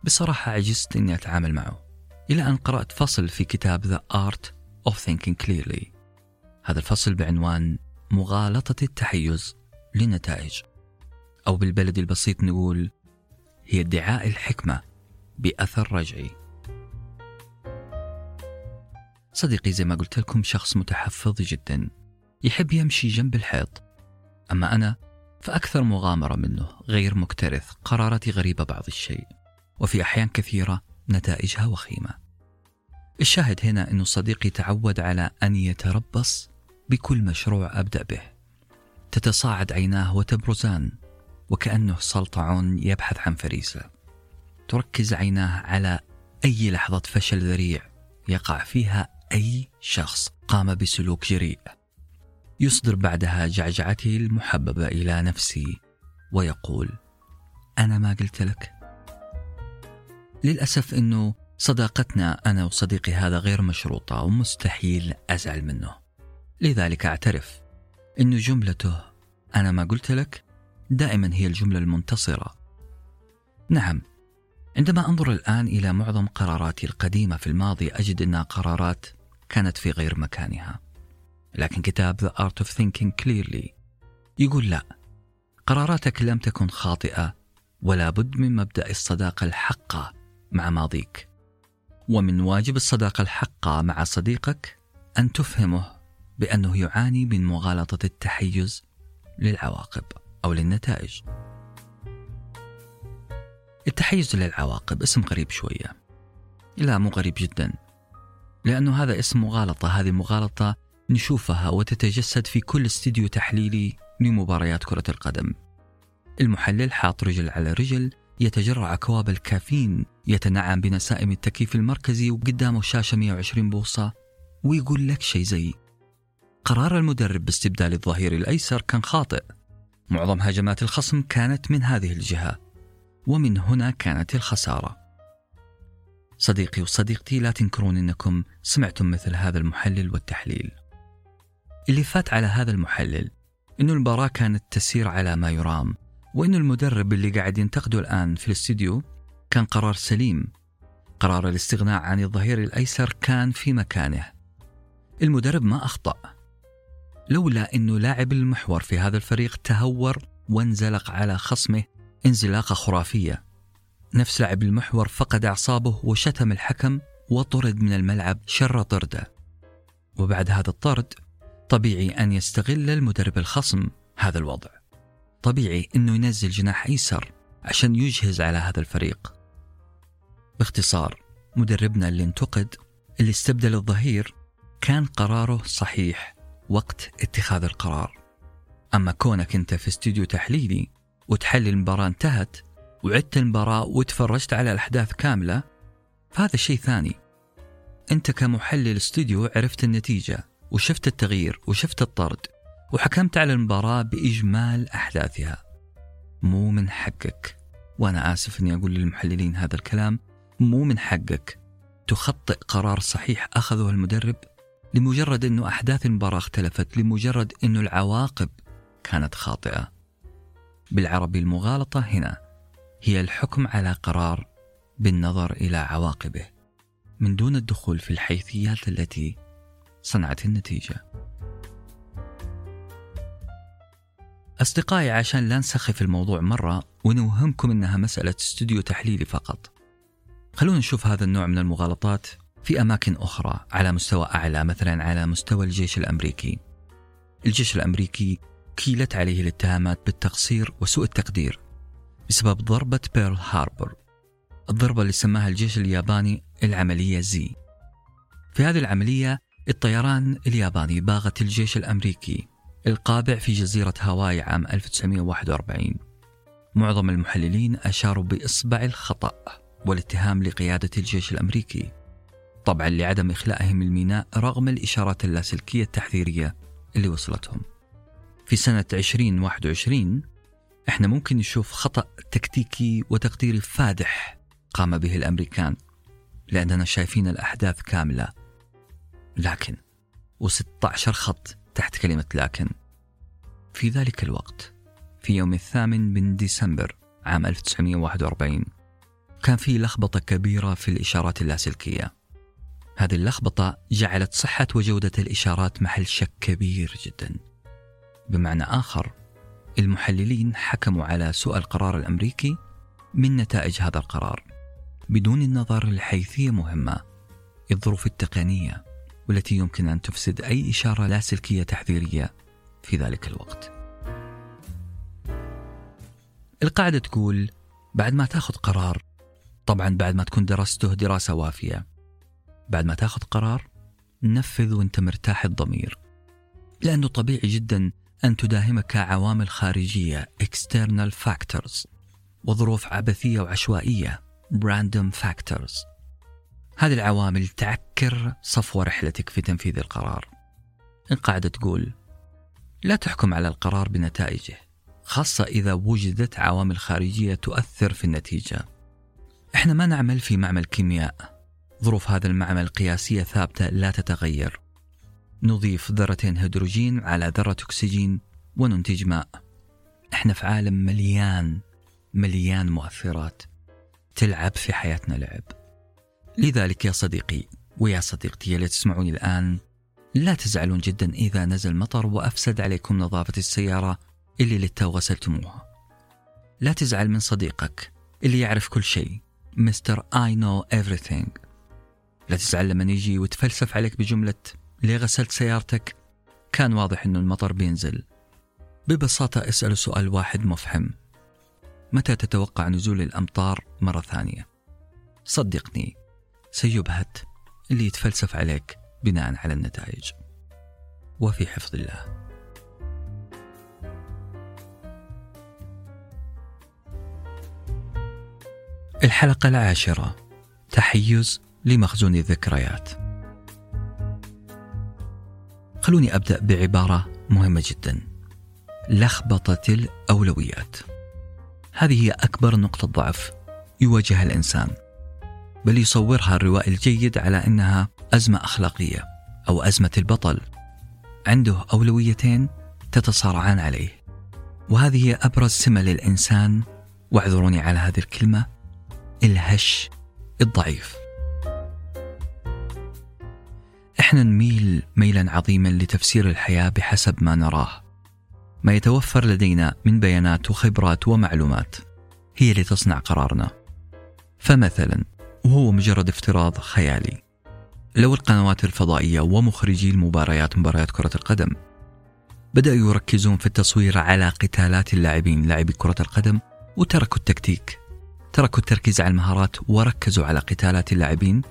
بصراحة عجزت أني أتعامل معه. إلى أن قرأت فصل في كتاب The Art of Thinking Clearly. هذا الفصل بعنوان مغالطة التحيز للنتائج. أو بالبلد البسيط نقول هي ادعاء الحكمة بأثر رجعي. صديقي زي ما قلت لكم شخص متحفظ جدا. يحب يمشي جنب الحيط. أما أنا فأكثر مغامرة منه غير مكترث قراراتي غريبة بعض الشيء. وفي أحيان كثيرة نتائجها وخيمة. الشاهد هنا أن صديقي تعود على أن يتربص بكل مشروع أبدأ به. تتصاعد عيناه وتبرزان وكأنه سلطعون يبحث عن فريسة. تركز عيناه على أي لحظة فشل ذريع يقع فيها أي شخص قام بسلوك جريء. يصدر بعدها جعجعته المحببة إلى نفسي ويقول أنا ما قلت لك. للأسف أنه صداقتنا أنا وصديقي هذا غير مشروطة ومستحيل أزعل منه. لذلك أعترف أن جملته أنا ما قلت لك دائما هي الجملة المنتصرة. نعم عندما أنظر الآن إلى معظم قراراتي القديمة في الماضي أجد أنها قرارات كانت في غير مكانها. لكن كتاب The Art of Thinking Clearly يقول لا قراراتك لم تكن خاطئة ولا بد من مبدأ الصداقة الحقة مع ماضيك. ومن واجب الصداقة الحقة مع صديقك أن تفهمه بأنه يعاني من مغالطة التحيز للعواقب أو للنتائج. التحيز للعواقب اسم غريب شوية لا مو غريب جدا. لأنه هذا اسم مغالطة. هذه مغالطة نشوفها وتتجسد في كل استديو تحليلي لمباريات كرة القدم. المحلل حاط رجل على رجل يتجرع أكواب الكافيين يتنعم بنسائم التكييف المركزي وقدامه شاشة 120 بوصة ويقول لك شيء زي قرار المدرب باستبدال الظهير الأيسر كان خاطئ. معظم هجمات الخصم كانت من هذه الجهة ومن هنا كانت الخسارة. صديقي وصديقتي لا تنكرون إنكم سمعتم مثل هذا المحلل والتحليل. اللي فات على هذا المحلل انه المباراة كانت تسير على ما يرام وانه المدرب اللي قاعد ينتقده الآن في الاستديو كان قرار سليم. قرار الاستغناء عن الظهير الأيسر كان في مكانه. المدرب ما أخطأ. لولا انه لاعب المحور في هذا الفريق تهور وانزلق على خصمه انزلاقة خرافية نفس لاعب المحور فقد أعصابه وشتم الحكم وطرد من الملعب شر طرده. وبعد هذا الطرد طبيعي أن يستغل المدرب الخصم هذا الوضع. طبيعي أنه ينزل جناح أيسر عشان يجهز على هذا الفريق. باختصار مدربنا اللي انتقد اللي استبدل الظهير كان قراره صحيح وقت اتخاذ القرار. أما كونك أنت في استوديو تحليلي وتحلل المباراة انتهت وعدت المباراة وتفرجت على الأحداث كاملة فهذا شيء ثاني. أنت كمحلل استوديو عرفت النتيجة وشفت التغيير وشفت الطرد وحكمت على المباراة بإجمال أحداثها. مو من حقك. وأنا آسف أني أقول للمحللين هذا الكلام. مو من حقك. تخطئ قرار صحيح أخذه المدرب لمجرد أنه أحداث المباراة اختلفت لمجرد أنه العواقب كانت خاطئة. بالعربي المغالطة هنا. هي الحكم على قرار بالنظر إلى عواقبه من دون الدخول في الحيثيات التي صنعت النتيجة. أصدقائي عشان لا نسخف الموضوع مرة ونوهمكم أنها مسألة استوديو تحليلي فقط. خلونا نشوف هذا النوع من المغالطات في أماكن أخرى على مستوى أعلى مثلا على مستوى الجيش الأمريكي. الجيش الأمريكي كيلت عليه الاتهامات بالتقصير وسوء التقدير. بسبب ضربة بيرل هاربر الضربة اللي سماها الجيش الياباني العملية زي. في هذه العملية الطيران الياباني باغت الجيش الأمريكي القابع في جزيرة هاواي عام 1941 معظم المحللين أشاروا بإصبع الخطأ والاتهام لقيادة الجيش الأمريكي. طبعا لعدم إخلائهم الميناء رغم الإشارات اللاسلكية التحذيرية اللي وصلتهم. في سنة 2021 إحنا ممكن نشوف خطأ تكتيكي وتقديري فادح قام به الأمريكان لأننا شايفين الأحداث كاملة. لكن و16 خط تحت كلمة لكن. في ذلك الوقت في يوم الثامن من ديسمبر عام 1941 كان في لخبطة كبيرة في الإشارات اللاسلكية. هذه اللخبطة جعلت صحة وجودة الإشارات محل شك كبير جدا. بمعنى آخر المحللين حكموا على سوء القرار الأمريكي من نتائج هذا القرار بدون النظر لحيثية مهمة الظروف التقنية والتي يمكن أن تفسد أي إشارة لاسلكيه تحذيرية في ذلك الوقت. القاعدة تقول بعد ما تاخذ قرار طبعا بعد ما تكون درسته دراسة وافية بعد ما تاخذ قرار نفذ وانت مرتاح الضمير لأنه طبيعي جدا أن تداهمك عوامل خارجية external factors وظروف عبثية وعشوائية random factors. هذه العوامل تعكر صفو رحلتك في تنفيذ القرار. القاعدة تقول لا تحكم على القرار بنتائجه خاصة إذا وجدت عوامل خارجية تؤثر في النتيجة. إحنا ما نعمل في معمل كيمياء. ظروف هذا المعمل قياسية ثابتة لا تتغير. نضيف ذرتين هيدروجين على ذرة أكسجين وننتج ماء. إحنا في عالم مليان مليان مؤثرات تلعب في حياتنا لعب. لذلك يا صديقي ويا صديقتي اللي تسمعوني الآن لا تزعلون جدا إذا نزل مطر وأفسد عليكم نظافة السيارة اللي للتو غسلتموها. لا تزعل من صديقك اللي يعرف كل شيء مستر I know everything. لا تزعل لما يجي وتفلسف عليك بجملة ليه غسلت سيارتك؟ كان واضح إنه المطر بينزل. ببساطة اسأله سؤال واحد مفهم. متى تتوقع نزول الأمطار مرة ثانية؟ صدقني سيبهت اللي يتفلسف عليك بناء على النتائج. وفي حفظ الله. الحلقة العاشرة تحيز لمخزون الذكريات. خلوني أبدأ بعبارة مهمة جدا. لخبطة الأولويات. هذه هي أكبر نقطة ضعف يواجهها الإنسان. بل يصورها الروائي الجيد على إنها أزمة أخلاقية أو أزمة البطل. عنده أولويتين تتصارعان عليه. وهذه هي أبرز سمة للإنسان. واعذروني على هذه الكلمة. الهش الضعيف. إحنا نميل ميلا عظيما لتفسير الحياة بحسب ما نراه. ما يتوفر لدينا من بيانات وخبرات ومعلومات هي اللي تصنع قرارنا. فمثلا وهو مجرد افتراض خيالي. لو القنوات الفضائية ومخرجي المباريات مباريات كرة القدم بدأوا يركزون في التصوير على قتالات اللاعبين لاعبي كرة القدم وتركوا التكتيك تركوا التركيز على المهارات وركزوا على قتالات اللاعبين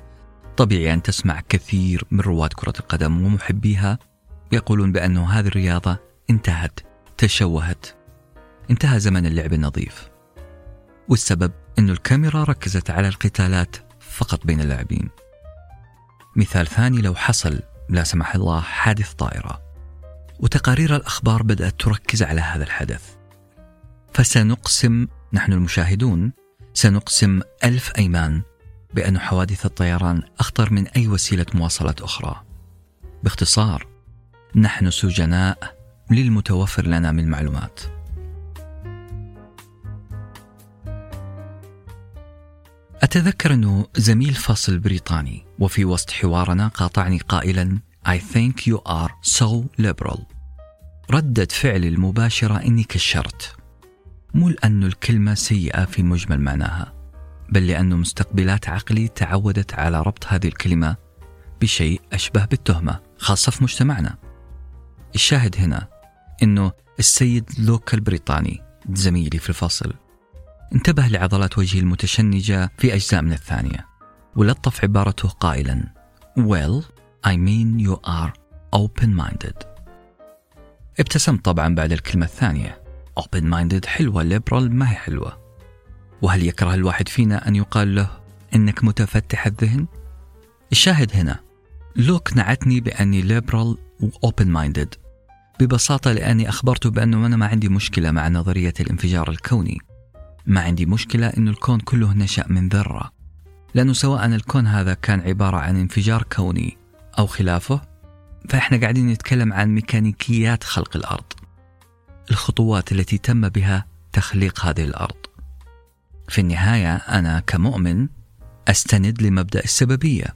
طبيعي أن تسمع كثير من رواد كرة القدم ومحبيها يقولون بأن هذه الرياضة انتهت تشوهت انتهى زمن اللعب النظيف. والسبب أن الكاميرا ركزت على القتالات فقط بين اللاعبين. مثال ثاني لو حصل لا سمح الله حادث طائرة وتقارير الأخبار بدأت تركز على هذا الحدث. فسنقسم نحن المشاهدون سنقسم ألف أيمان بأن حوادث الطيران أخطر من أي وسيلة مواصلات أخرى. باختصار نحن سجناء للمتوفر لنا من معلومات. أتذكر أنه زميل فصل بريطاني وفي وسط حوارنا قاطعني قائلا I think you are so liberal. ردة فعلي المباشرة إني كشرت. مو لأن الكلمة سيئة في مجمل معناها. بل لأن مستقبلات عقلي تعودت على ربط هذه الكلمة بشيء أشبه بالتهمة خاصة في مجتمعنا. الشاهد هنا أنه السيد لوكا البريطاني زميلي في الفصل انتبه لعضلات وجهه المتشنجة في أجزاء من الثانية. ولطف عبارته قائلا Well, I mean you are open-minded. ابتسمت طبعا بعد الكلمة الثانية. Open-minded حلوة liberal ما هي حلوة. وهل يكره الواحد فينا أن يقال له إنك متفتح الذهن؟ الشاهد هنا لوك نعتني بأني liberal و open minded ببساطة لأني أخبرته بأنه أنا ما عندي مشكلة مع نظرية الانفجار الكوني. ما عندي مشكلة أن الكون كله نشأ من ذرة. لأنه سواء الكون هذا كان عبارة عن انفجار كوني أو خلافه فإحنا قاعدين نتكلم عن ميكانيكيات خلق الأرض. الخطوات التي تم بها تخليق هذه الأرض. في النهاية أنا كمؤمن أستند لمبدأ السببية.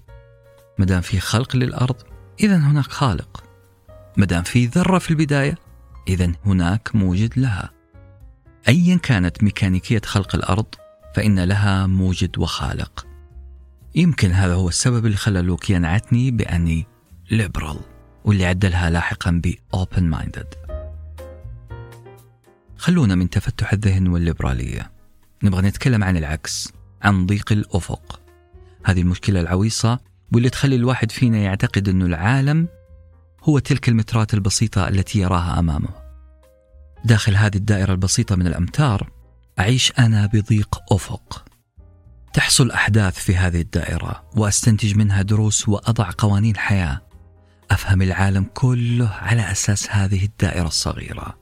مدام في خلق للأرض إذا هناك خالق. مدام في ذرة في البداية إذا هناك موجد لها. أيا كانت ميكانيكية خلق الأرض فإن لها موجد وخالق. يمكن هذا هو السبب اللي خلى لوك ينعتني بأني ليبرال واللي عدلها لاحقا ب open minded خلونا من تفتح الذهن والليبرالية. نبغى نتكلم عن العكس عن ضيق الأفق. هذه المشكلة العويصة واللي تخلي الواحد فينا يعتقد أن العالم هو تلك المترات البسيطة التي يراها أمامه. داخل هذه الدائرة البسيطة من الأمتار أعيش أنا بضيق أفق. تحصل أحداث في هذه الدائرة وأستنتج منها دروس وأضع قوانين حياة. أفهم العالم كله على أساس هذه الدائرة الصغيرة.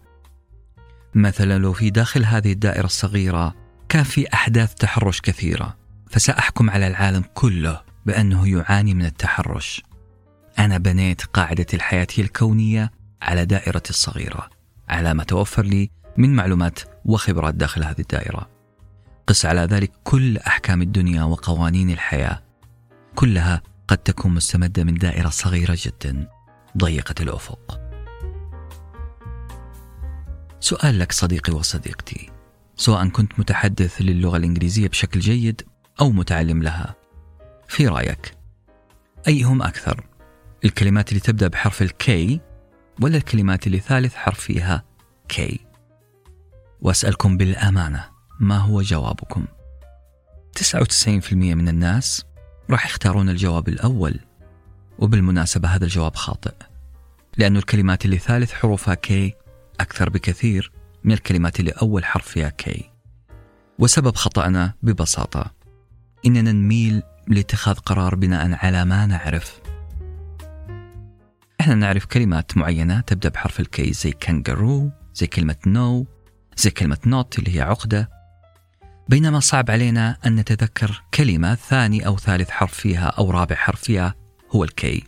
مثلا لو في داخل هذه الدائرة الصغيرة كان في أحداث تحرش كثيرة فسأحكم على العالم كله بأنه يعاني من التحرش. أنا بنيت قاعدة الحياة الكونية على دائرتي الصغيرة على ما توفر لي من معلومات وخبرات داخل هذه الدائرة. قس على ذلك كل أحكام الدنيا وقوانين الحياة. كلها قد تكون مستمدة من دائرة صغيرة جدا ضيقة الأفق. سؤال لك صديقي وصديقتي. سواء كنت متحدث للغة الإنجليزية بشكل جيد أو متعلم لها. في رأيك أيهم أكثر؟ الكلمات اللي تبدأ بحرف الكي ولا الكلمات اللي ثالث حرف فيها كي وأسألكم بالأمانة ما هو جوابكم؟ 99% من الناس راح يختارون الجواب الأول وبالمناسبة هذا الجواب خاطئ لأن الكلمات اللي ثالث حروفها K أكثر بكثير. من الكلمات اللي أول حرف فيها K وسبب خطأنا ببساطة إننا نميل لاتخاذ قرار بناء على ما نعرف. إحنا نعرف كلمات معينة تبدأ بحرف ال K زي كانجرو زي كلمة know زي كلمة knot اللي هي عقدة. بينما صعب علينا أن نتذكر كلمة ثاني أو ثالث حرف فيها أو رابع حرف فيها هو الكي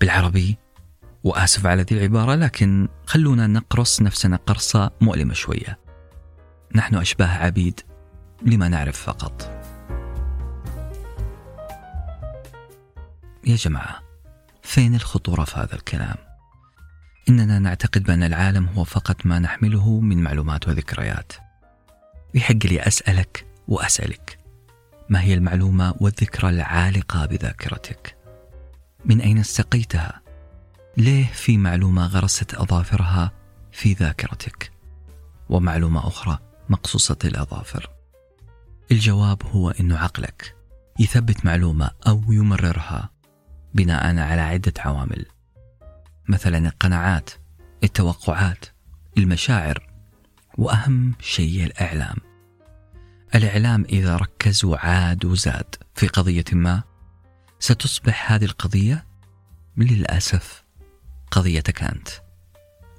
بالعربي وآسف على ذي العبارة لكن خلونا نقرص نفسنا قرصة مؤلمة شوية نحن أشباه عبيد لما نعرف فقط يا جماعة فين الخطورة في هذا الكلام؟ إننا نعتقد بأن العالم هو فقط ما نحمله من معلومات وذكريات يحق لي أسألك وأسألك ما هي المعلومة والذكرى العالقة بذاكرتك؟ من أين استقيتها؟ ليه في معلومة غرست أظافرها في ذاكرتك؟ ومعلومة أخرى مقصوصة الأظافر. الجواب هو أن عقلك يثبت معلومة أو يمررها بناء على عدة عوامل. مثلا القناعات التوقعات المشاعر وأهم شيء الإعلام. الإعلام إذا ركز وعاد وزاد في قضية ما ستصبح هذه القضية للأسف قضيتك أنت.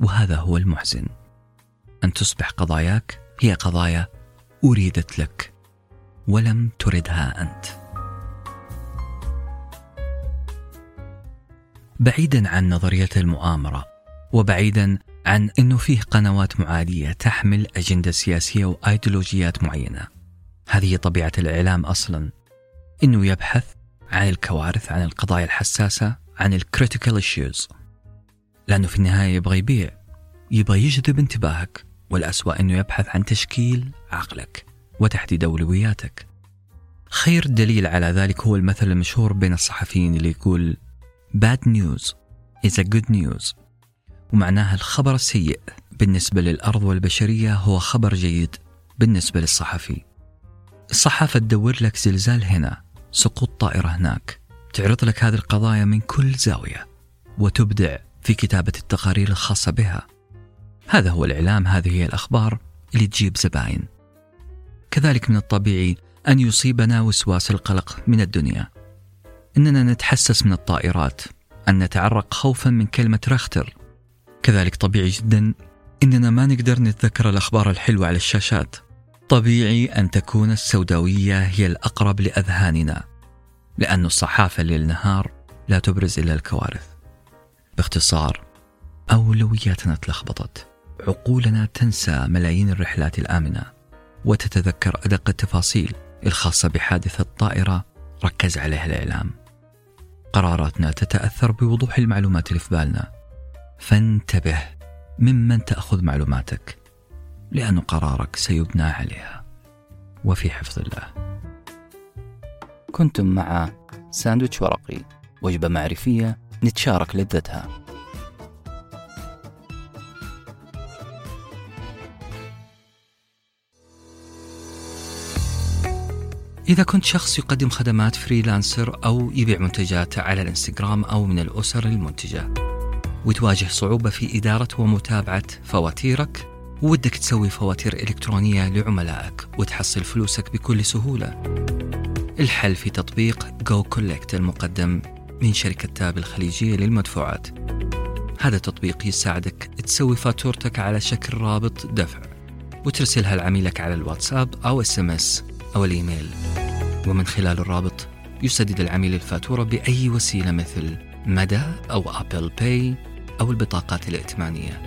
وهذا هو المحزن. أن تصبح قضاياك هي قضايا أريدت لك ولم تردها أنت. بعيدا عن نظرية المؤامرة وبعيدا عن أنه فيه قنوات معادية تحمل أجندة سياسية وأيديولوجيات معينة. هذه طبيعة الإعلام أصلا. أنه يبحث عن الكوارث عن القضايا الحساسة عن ال critical issues لأنه في النهاية يبغى يبيع. يبغى يجذب انتباهك والأسوأ أنه يبحث عن تشكيل عقلك وتحديد أولوياتك. خير دليل على ذلك هو المثل المشهور بين الصحفيين اللي يقول bad news is a good news. ومعناها الخبر السيء بالنسبة للأرض والبشرية هو خبر جيد بالنسبة للصحفي. الصحافة تدور لك زلزال هنا سقوط طائرة هناك تعرض لك هذه القضايا من كل زاوية وتبدع في كتابة التقارير الخاصة بها. هذا هو الإعلام هذه هي الأخبار اللي تجيب زباين. كذلك من الطبيعي أن يصيبنا وسواس القلق من الدنيا. إننا نتحسس من الطائرات أن نتعرق خوفا من كلمة رختر كذلك طبيعي جدا إننا ما نقدر نتذكر الأخبار الحلوة على الشاشات. طبيعي أن تكون السوداوية هي الأقرب لأذهاننا لأن الصحافة ليل نهار لا تبرز إلا الكوارث. باختصار أولوياتنا تلخبطت. عقولنا تنسى ملايين الرحلات الآمنة وتتذكر أدق التفاصيل الخاصة بحادثة طائرة ركز عليها الإعلام. قراراتنا تتأثر بوضوح المعلومات اللي في بالنا. فانتبه ممن تأخذ معلوماتك لأن قرارك سيبنى عليها. وفي حفظ الله. كنتم مع ساندويتش ورقي وجبة معرفية نتشارك لذتها. إذا كنت شخص يقدم خدمات freelancer أو يبيع منتجات على الإنستغرام أو من الأسر المنتجة وتواجه صعوبة في إدارة ومتابعة فواتيرك ودك تسوي فواتير إلكترونية لعملائك وتحصل فلوسك بكل سهولة. الحل في تطبيق Go Collect المقدم. من شركة Tap الخليجية للمدفوعات. هذا التطبيق يساعدك تسوي فاتورتك على شكل رابط دفع وترسلها لعميلك على الواتساب أو SMS أو الإيميل. ومن خلال الرابط يسدد العميل الفاتورة بأي وسيلة مثل مدى أو Apple Pay أو البطاقات الائتمانية.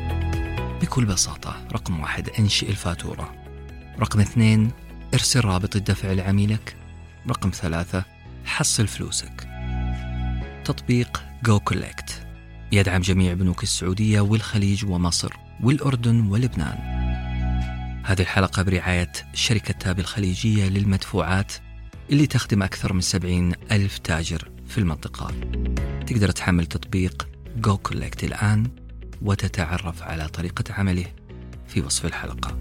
بكل بساطة رقم واحد انشئ الفاتورة. رقم اثنين ارسل رابط الدفع لعميلك. رقم ثلاثة حصل فلوسك. تطبيق Go Collect يدعم جميع بنوك السعودية والخليج ومصر والأردن ولبنان. هذه الحلقة برعاية شركة Tap الخليجية للمدفوعات اللي تخدم أكثر من 70 ألف تاجر في المنطقة. تقدر تحمل تطبيق Go Collect الآن وتتعرف على طريقة عمله في وصف الحلقة.